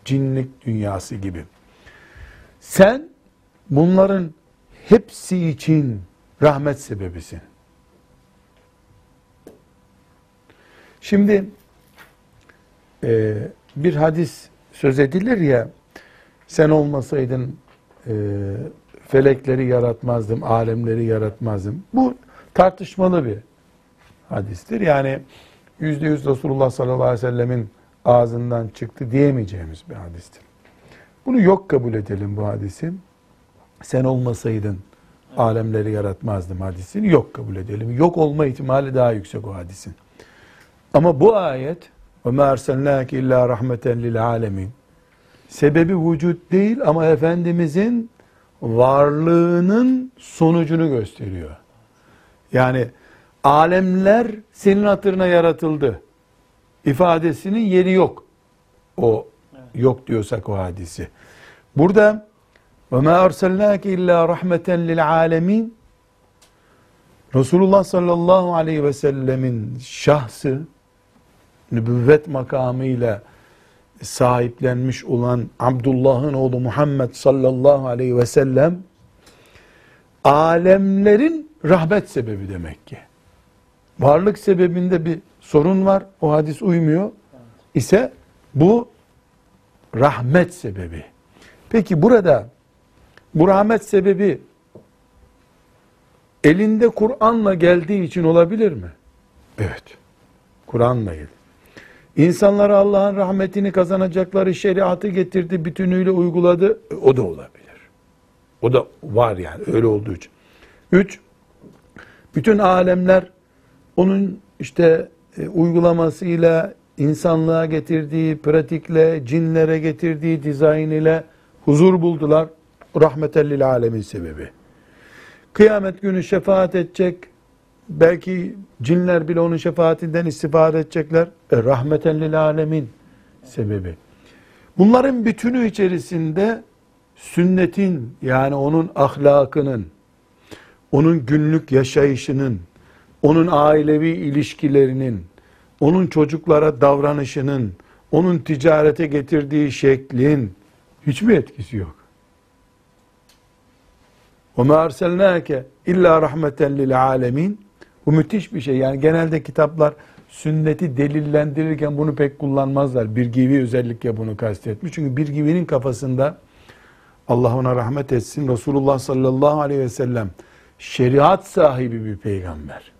cinlik dünyası gibi. Sen bunların hepsi için rahmet sebebisin. Şimdi e, bir hadis söz edilir ya sen olmasaydın e, felekleri yaratmazdım, alemleri yaratmazdım. Bu tartışmalı bir hadistir. Yani yüzde yüz Resulullah sallallahu aleyhi ve sellemin ağzından çıktı diyemeyeceğimiz bir hadistir. Bunu yok kabul edelim bu hadisi. Sen olmasaydın alemleri yaratmazdım hadisini yok kabul edelim. Yok olma ihtimali daha yüksek o hadisin. Ama bu ayet ve ma erselnâke illâ rahmeten lil alemin. Sebebi vücut değil ama Efendimizin varlığının sonucunu gösteriyor. Yani alemler senin hatırına yaratıldı ifadesinin yeri yok. O yok diyorsak o hadisi. Burada ve ma erselnake illa rahmeten lil alemin Resulullah sallallahu aleyhi ve sellemin şahsı nübüvvet makamıyla sahiplenmiş olan Abdullah'ın oğlu Muhammed sallallahu aleyhi ve sellem alemlerin rahmet sebebi demek ki. Varlık sebebinde bir sorun var. O hadis uymuyor. ise bu rahmet sebebi. Peki burada bu rahmet sebebi elinde Kur'an'la geldiği için olabilir mi? Evet. Kur'an'la geldi. İnsanlara Allah'ın rahmetini kazanacakları şeriatı getirdi, bütünüyle uyguladı. E, O da olabilir. O da var yani öyle olduğu için. Üç, bütün alemler onun işte e, uygulamasıyla, insanlığa getirdiği pratikle, cinlere getirdiği dizayn ile huzur buldular. Rahmeten lil alemin sebebi. Kıyamet günü şefaat edecek. Belki cinler bile onun şefaatinden istifade edecekler. E, rahmeten lil alemin sebebi. Bunların bütünü içerisinde sünnetin yani onun ahlakının, onun günlük yaşayışının, onun ailevi ilişkilerinin, onun çocuklara davranışının, onun ticarete getirdiği şeklin hiç mi etkisi yok? وَمَا أَرْسَلْنَاكَ illa rahmeten lil alemin. Bu müthiş bir şey. Yani genelde kitaplar sünneti delillendirirken bunu pek kullanmazlar. Bir gibi özellikle bunu kastetmiş. Çünkü bir gibinin kafasında Allah ona rahmet etsin. Resulullah sallallahu aleyhi ve sellem şeriat sahibi bir peygamber.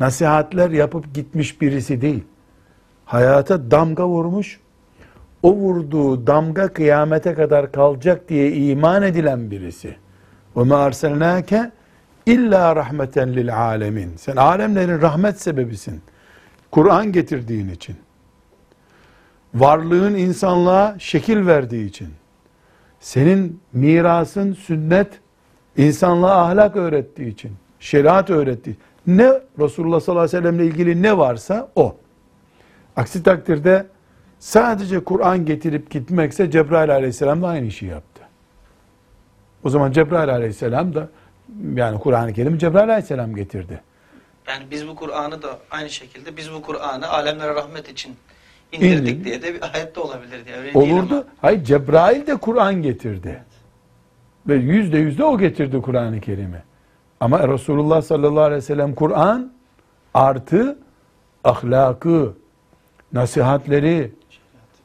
nasihatler yapıp gitmiş birisi değil. Hayata damga vurmuş, o vurduğu damga kıyamete kadar kalacak diye iman edilen birisi. Ve ma arselnake illa rahmeten lil alemin. Sen alemlerin rahmet sebebisin. Kur'an getirdiğin için. Varlığın insanlığa şekil verdiği için. Senin mirasın sünnet, insanlığa ahlak öğrettiği için. Şeriat öğrettiği için. Ne Resulullah sallallahu aleyhi ve sellemle ilgili ne varsa o. Aksi takdirde sadece Kur'an getirip gitmekse Cebrail aleyhisselam da aynı işi yaptı. O zaman Cebrail aleyhisselam da yani Kur'an-ı Kerim'i Cebrail aleyhisselam getirdi. Yani biz bu Kur'an'ı da aynı şekilde biz bu Kur'an'ı alemlere rahmet için indirdik İndir. diye de bir ayet de olabilir diye. Öyle Olurdu. ama. Hayır Cebrail de Kur'an getirdi. Ve yüzde yüzde o getirdi Kur'an-ı Kerim'i. Ama Resulullah sallallahu aleyhi ve sellem Kur'an artı ahlakı, nasihatleri,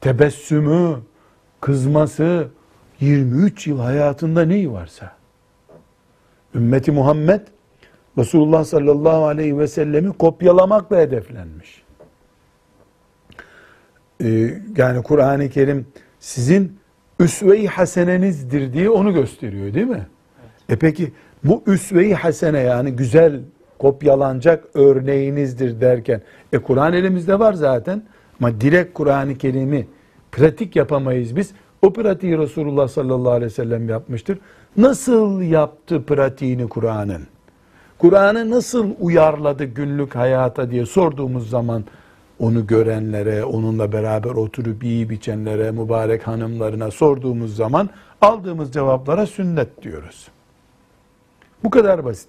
tebessümü, kızması, 23 yıl hayatında neyi varsa. Ümmeti Muhammed Resulullah sallallahu aleyhi ve sellemi kopyalamakla hedeflenmiş. Ee, yani Kur'an-ı Kerim sizin üsve-i hasenenizdir diye onu gösteriyor değil mi? E peki bu üsve-i hasene yani güzel kopyalanacak örneğinizdir derken e Kur'an elimizde var zaten ama direkt Kur'an-ı Kerim'i pratik yapamayız biz. O pratiği Resulullah sallallahu aleyhi ve sellem yapmıştır. Nasıl yaptı pratiğini Kur'an'ın? Kur'an'ı nasıl uyarladı günlük hayata diye sorduğumuz zaman onu görenlere, onunla beraber oturup iyi biçenlere, mübarek hanımlarına sorduğumuz zaman aldığımız cevaplara sünnet diyoruz. Bu kadar basit.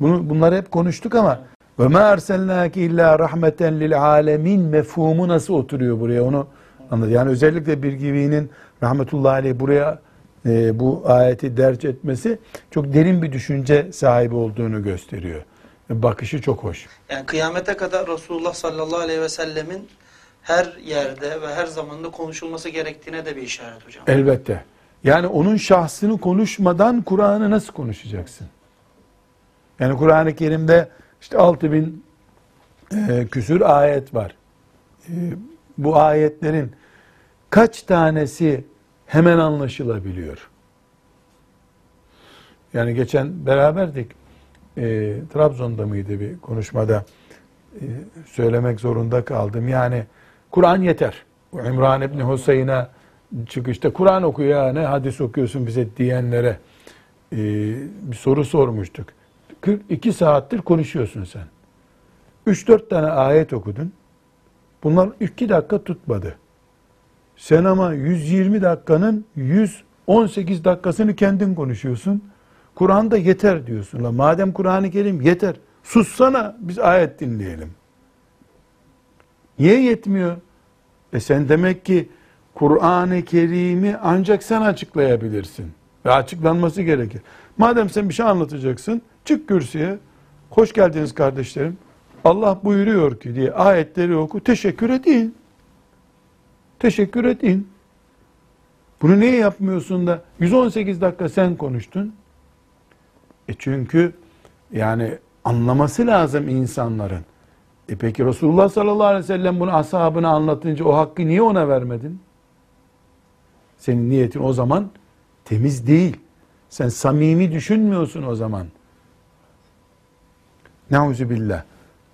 Bunu, bunları hep konuştuk ama ve ma erselnâki illa rahmeten lil alemin mefhumu nasıl oturuyor buraya onu anladı. Yani özellikle bir gibinin rahmetullahi aleyh buraya e, bu ayeti derc etmesi çok derin bir düşünce sahibi olduğunu gösteriyor. Bakışı çok hoş. Yani kıyamete kadar Resulullah sallallahu aleyhi ve sellemin her yerde ve her zamanda konuşulması gerektiğine de bir işaret hocam. Elbette. Yani onun şahsını konuşmadan Kur'an'ı nasıl konuşacaksın? Yani Kur'an-ı Kerim'de işte 6000 e, küsür ayet var. E, bu ayetlerin kaç tanesi hemen anlaşılabiliyor? Yani geçen beraberdik. E, Trabzon'da mıydı bir konuşmada e, söylemek zorunda kaldım. Yani Kur'an yeter. İmran İbni Hüseyin'e çıkışta Kur'an okuyor ya ne hadis okuyorsun bize diyenlere e, bir soru sormuştuk. 42 saattir konuşuyorsun sen. 3-4 tane ayet okudun. Bunlar 2 dakika tutmadı. Sen ama 120 dakikanın 118 dakikasını kendin konuşuyorsun. Kur'an'da yeter diyorsun. La madem Kur'an-ı Kerim yeter. Sussana biz ayet dinleyelim. Niye yetmiyor? E sen demek ki Kur'an-ı Kerim'i ancak sen açıklayabilirsin. Ve açıklanması gerekir. Madem sen bir şey anlatacaksın, çık kürsüye. Hoş geldiniz kardeşlerim. Allah buyuruyor ki diye ayetleri oku. Teşekkür edin. Teşekkür edin. Bunu niye yapmıyorsun da 118 dakika sen konuştun? E çünkü yani anlaması lazım insanların. E peki Resulullah sallallahu aleyhi ve sellem bunu ashabına anlatınca o hakkı niye ona vermedin? Senin niyetin o zaman temiz değil. Sen samimi düşünmüyorsun o zaman. Nauzu billah.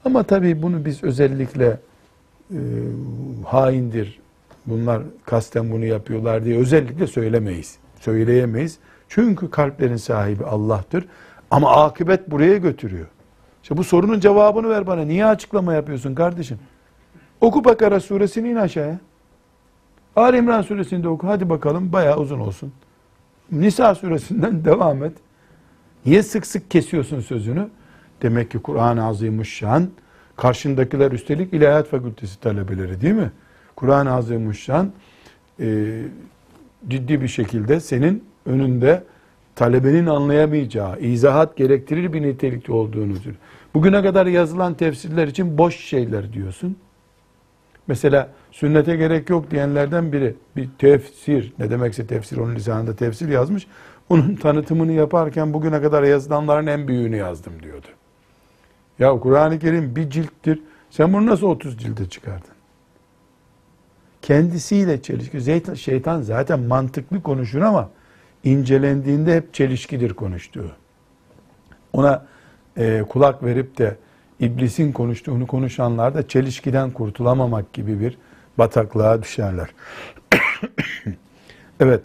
Ama tabii bunu biz özellikle e, haindir, bunlar kasten bunu yapıyorlar diye özellikle söylemeyiz. Söyleyemeyiz. Çünkü kalplerin sahibi Allah'tır. Ama akıbet buraya götürüyor. İşte bu sorunun cevabını ver bana. Niye açıklama yapıyorsun kardeşim? Oku Bakara suresini in aşağıya. Ali İmran suresini de oku. Hadi bakalım bayağı uzun olsun. Nisa suresinden devam et. Niye sık sık kesiyorsun sözünü? Demek ki Kur'an-ı Azimuşşan karşındakiler üstelik ilahiyat fakültesi talebeleri değil mi? Kur'an-ı Azimuşşan e, ciddi bir şekilde senin önünde talebenin anlayamayacağı, izahat gerektirir bir nitelikte olduğunu söylüyor. Bugüne kadar yazılan tefsirler için boş şeyler diyorsun. Mesela sünnete gerek yok diyenlerden biri bir tefsir, ne demekse tefsir onun lisanında tefsir yazmış. Onun tanıtımını yaparken bugüne kadar yazılanların en büyüğünü yazdım diyordu. Ya Kur'an-ı Kerim bir cilttir. Sen bunu nasıl 30 cilde çıkardın? Kendisiyle çelişki. Şeytan zaten mantıklı konuşur ama incelendiğinde hep çelişkidir konuştuğu. Ona e, kulak verip de iblisin konuştuğunu konuşanlar da çelişkiden kurtulamamak gibi bir bataklığa düşerler. evet.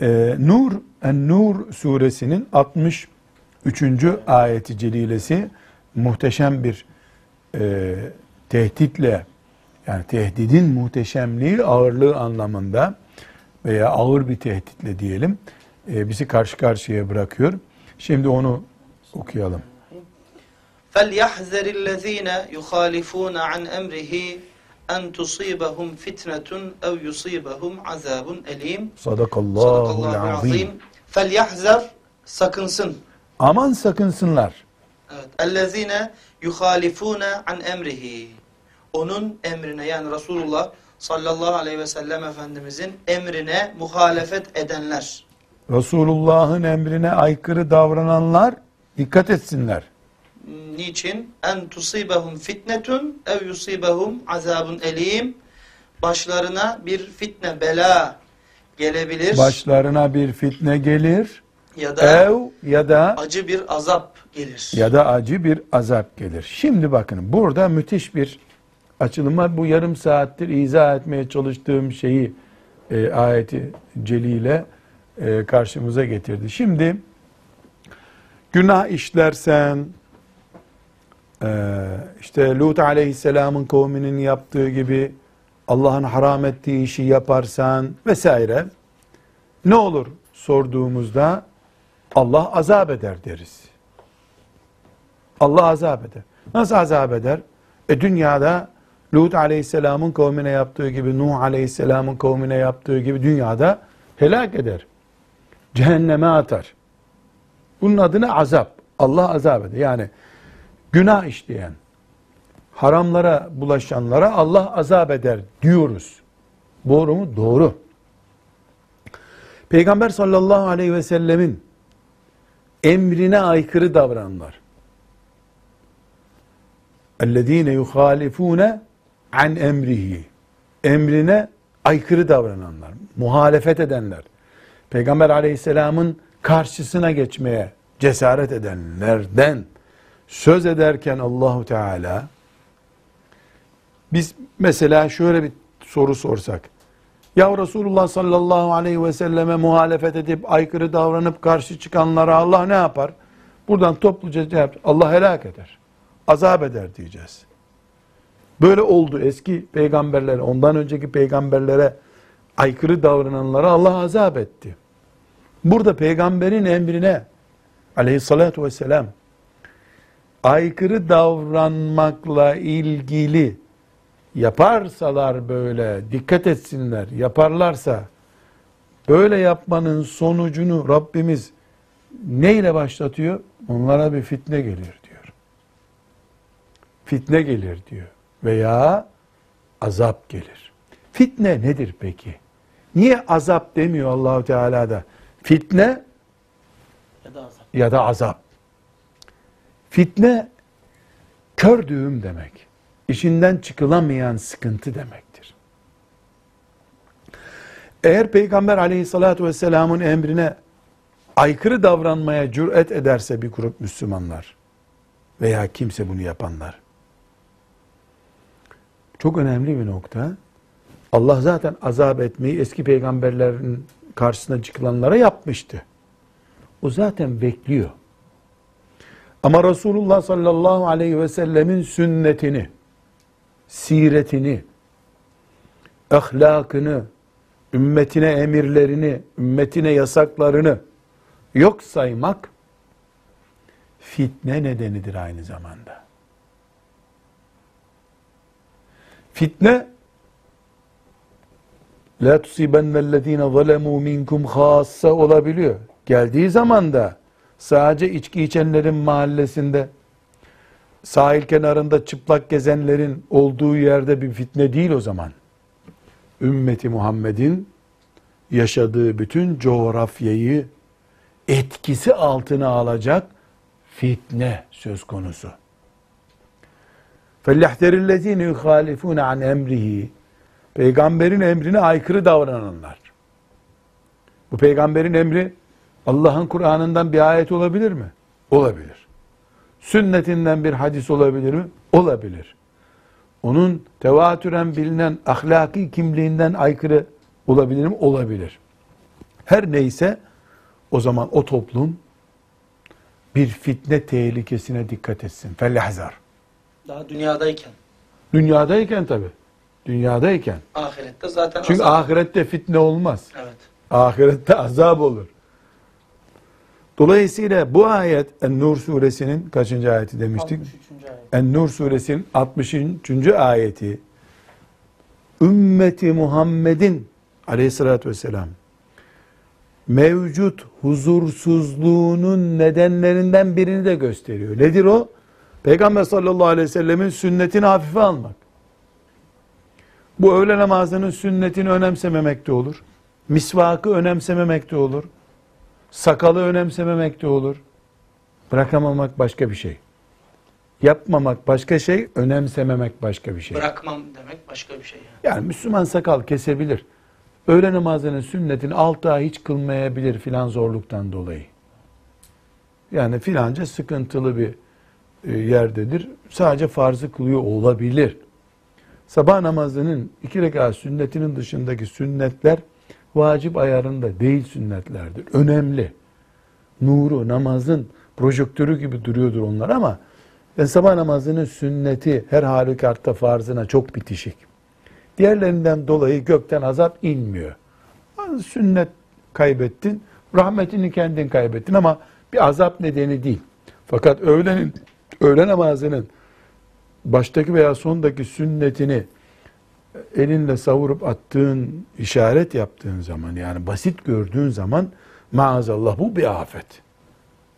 E, Nur, En-Nur suresinin 63. ayeti celilesi muhteşem bir e, tehditle yani tehdidin muhteşemliği ağırlığı anlamında veya ağır bir tehditle diyelim e, bizi karşı karşıya bırakıyor. Şimdi onu okuyalım. فَلْيَحْذَرِ الَّذ۪ينَ يُخَالِفُونَ عَنْ اَمْرِهِ اَنْ تُصِيبَهُمْ فِتْنَةٌ اَوْ يُصِيبَهُمْ عَذَابٌ اَل۪يمٌ Sadakallahu Sadakallahu azim. azim. فَلْيَحْذَرْ Sakınsın. Aman sakınsınlar. Evet. Ellezine yuhalifune an emrihi. Onun emrine yani Resulullah sallallahu aleyhi ve sellem Efendimizin emrine muhalefet edenler. Resulullah'ın emrine aykırı davrananlar dikkat etsinler. Niçin? En tusibahum fitnetun ev yusibahum azabun elim. Başlarına bir fitne bela gelebilir. Başlarına bir fitne gelir ya da Ev ya da acı bir azap gelir. ya da acı bir azap gelir. Şimdi bakın burada müthiş bir açılım var. Bu yarım saattir izah etmeye çalıştığım şeyi e, ayeti celile e, karşımıza getirdi. Şimdi günah işlersen e, işte Lut aleyhisselamın kavminin yaptığı gibi Allah'ın haram ettiği işi yaparsan vesaire ne olur sorduğumuzda Allah azap eder deriz. Allah azap eder. Nasıl azap eder? E dünyada Lut aleyhisselamın kavmine yaptığı gibi, Nuh aleyhisselamın kavmine yaptığı gibi dünyada helak eder. Cehenneme atar. Bunun adına azap. Allah azap eder. Yani günah işleyen, haramlara bulaşanlara Allah azap eder diyoruz. Doğru mu? Doğru. Peygamber sallallahu aleyhi ve sellemin emrine aykırı davrananlar. اَلَّذ۪ينَ يُخَالِفُونَ an emrihi. Emrine aykırı davrananlar, muhalefet edenler, Peygamber aleyhisselamın karşısına geçmeye cesaret edenlerden söz ederken Allahu Teala biz mesela şöyle bir soru sorsak. Ya Resulullah sallallahu aleyhi ve selleme muhalefet edip aykırı davranıp karşı çıkanlara Allah ne yapar? Buradan topluca cevap Allah helak eder. Azap eder diyeceğiz. Böyle oldu eski peygamberlere, ondan önceki peygamberlere aykırı davrananlara Allah azap etti. Burada peygamberin emrine aleyhissalatu vesselam aykırı davranmakla ilgili yaparsalar böyle dikkat etsinler yaparlarsa böyle yapmanın sonucunu Rabbimiz neyle başlatıyor? Onlara bir fitne gelir diyor. Fitne gelir diyor. Veya azap gelir. Fitne nedir peki? Niye azap demiyor Allahu Teala da? Fitne Ya da azap. ya da azap. Fitne kör düğüm demek. İşinden çıkılamayan sıkıntı demektir. Eğer Peygamber aleyhissalatü vesselamın emrine aykırı davranmaya cüret ederse bir grup Müslümanlar veya kimse bunu yapanlar, çok önemli bir nokta. Allah zaten azap etmeyi eski peygamberlerin karşısına çıkılanlara yapmıştı. O zaten bekliyor. Ama Resulullah sallallahu aleyhi ve sellemin sünnetini, siretini, ahlakını, ümmetine emirlerini, ümmetine yasaklarını yok saymak fitne nedenidir aynı zamanda. Fitne la tusibennellezine zalemu minkum hassa olabiliyor. Geldiği zaman da sadece içki içenlerin mahallesinde sahil kenarında çıplak gezenlerin olduğu yerde bir fitne değil o zaman. Ümmeti Muhammed'in yaşadığı bütün coğrafyayı etkisi altına alacak fitne söz konusu. فَلْيَحْتَرِ الَّذ۪ينَ يُخَالِفُونَ عَنْ اَمْرِهِ Peygamberin emrine aykırı davrananlar. Bu peygamberin emri Allah'ın Kur'an'ından bir ayet olabilir mi? Olabilir. Sünnetinden bir hadis olabilir mi? Olabilir. Onun tevatüren bilinen ahlaki kimliğinden aykırı olabilir mi? Olabilir. Her neyse o zaman o toplum bir fitne tehlikesine dikkat etsin. Fellahzar. Daha dünyadayken. Dünyadayken tabi. Dünyadayken. Ahirette zaten Çünkü azap. ahirette fitne olmaz. Evet. Ahirette azap olur. Dolayısıyla bu ayet En-Nur suresinin kaçıncı ayeti demiştik? 63. ayet. En-Nur suresinin 63. ayeti ümmeti Muhammed'in aleyhissalatü vesselam mevcut huzursuzluğunun nedenlerinden birini de gösteriyor. Nedir o? Peygamber sallallahu aleyhi ve sellemin sünnetini hafife almak. Bu öğle namazının sünnetini önemsememek de olur. Misvakı önemsememek de olur. Sakalı önemsememek de olur. Bırakamamak başka bir şey. Yapmamak başka şey, önemsememek başka bir şey. Bırakmam demek başka bir şey. Yani. Yani Müslüman sakal kesebilir. Öğle namazının sünnetini altı ay hiç kılmayabilir filan zorluktan dolayı. Yani filanca sıkıntılı bir e, yerdedir. Sadece farzı kılıyor olabilir. Sabah namazının iki rekat sünnetinin dışındaki sünnetler vacip ayarında değil sünnetlerdir. Önemli. Nuru, namazın projektörü gibi duruyordur onlar ama ben sabah namazının sünneti her halükartta farzına çok bitişik. Diğerlerinden dolayı gökten azap inmiyor. Sünnet kaybettin, rahmetini kendin kaybettin ama bir azap nedeni değil. Fakat öğlenin, öğle namazının baştaki veya sondaki sünnetini elinle savurup attığın, işaret yaptığın zaman yani basit gördüğün zaman maazallah bu bir afet.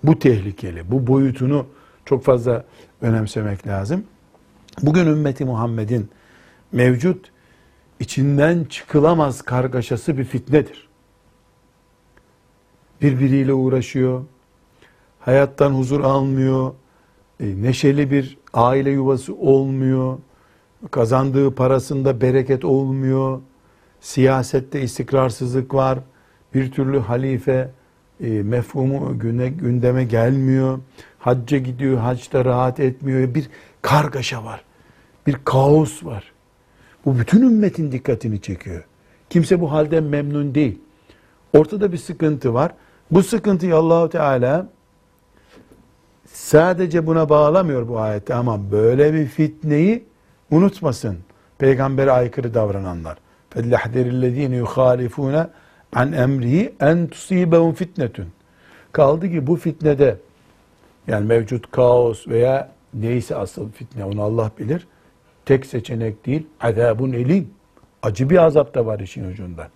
Bu tehlikeli. Bu boyutunu çok fazla önemsemek lazım. Bugün ümmeti Muhammed'in mevcut içinden çıkılamaz kargaşası bir fitnedir. Birbiriyle uğraşıyor, hayattan huzur almıyor, e, neşeli bir aile yuvası olmuyor, kazandığı parasında bereket olmuyor, siyasette istikrarsızlık var, bir türlü halife e, mefhumu güne, gündeme gelmiyor, hacca gidiyor, haçta rahat etmiyor, bir kargaşa var, bir kaos var. Bu bütün ümmetin dikkatini çekiyor. Kimse bu halden memnun değil. Ortada bir sıkıntı var. Bu sıkıntıyı Allahu Teala sadece buna bağlamıyor bu ayette ama böyle bir fitneyi unutmasın. Peygamber'e aykırı davrananlar. فَالْلَحْدَرِ الَّذ۪ينَ يُخَالِفُونَ an emrihi en tusibehum fitnetun. Kaldı ki bu fitnede yani mevcut kaos veya neyse asıl fitne onu Allah bilir. Tek seçenek değil. Azabun elim. Acı bir azap da var işin ucunda.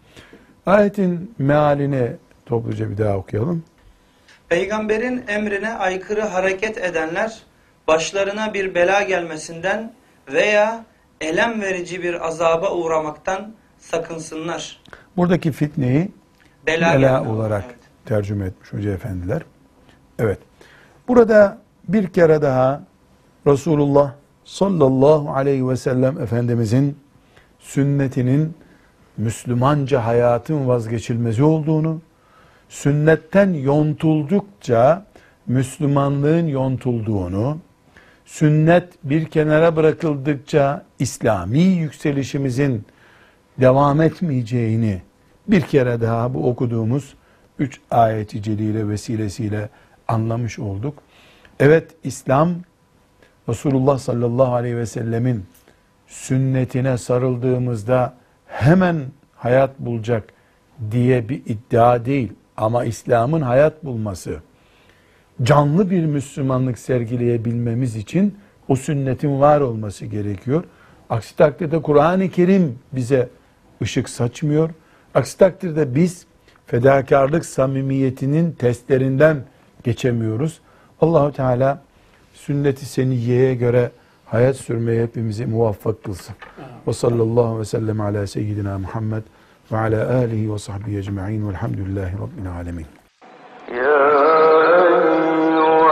Ayetin mealini topluca bir daha okuyalım. Peygamberin emrine aykırı hareket edenler başlarına bir bela gelmesinden veya elem verici bir azaba uğramaktan sakınsınlar. Buradaki fitneyi Bela, bela olarak Evet. tercüme etmiş hoca efendiler. Evet. Burada bir kere daha Resulullah sallallahu aleyhi ve sellem Efendimizin sünnetinin Müslümanca hayatın vazgeçilmezi olduğunu, sünnetten yontuldukça Müslümanlığın yontulduğunu, sünnet bir kenara bırakıldıkça İslami yükselişimizin devam etmeyeceğini bir kere daha bu okuduğumuz üç ayeti celile vesilesiyle anlamış olduk. Evet İslam Resulullah sallallahu aleyhi ve sellemin sünnetine sarıldığımızda hemen hayat bulacak diye bir iddia değil. Ama İslam'ın hayat bulması, canlı bir Müslümanlık sergileyebilmemiz için o sünnetin var olması gerekiyor. Aksi takdirde Kur'an-ı Kerim bize ışık saçmıyor. Aksi takdirde biz fedakarlık samimiyetinin testlerinden geçemiyoruz. Allahu Teala sünneti seniyeye göre hayat sürmeye hepimizi muvaffak kılsın. Ve sallallahu ve sellem ala seyyidina Muhammed ve ala alihi ve sahbihi ecma'in velhamdülillahi rabbil alemin. يا أيها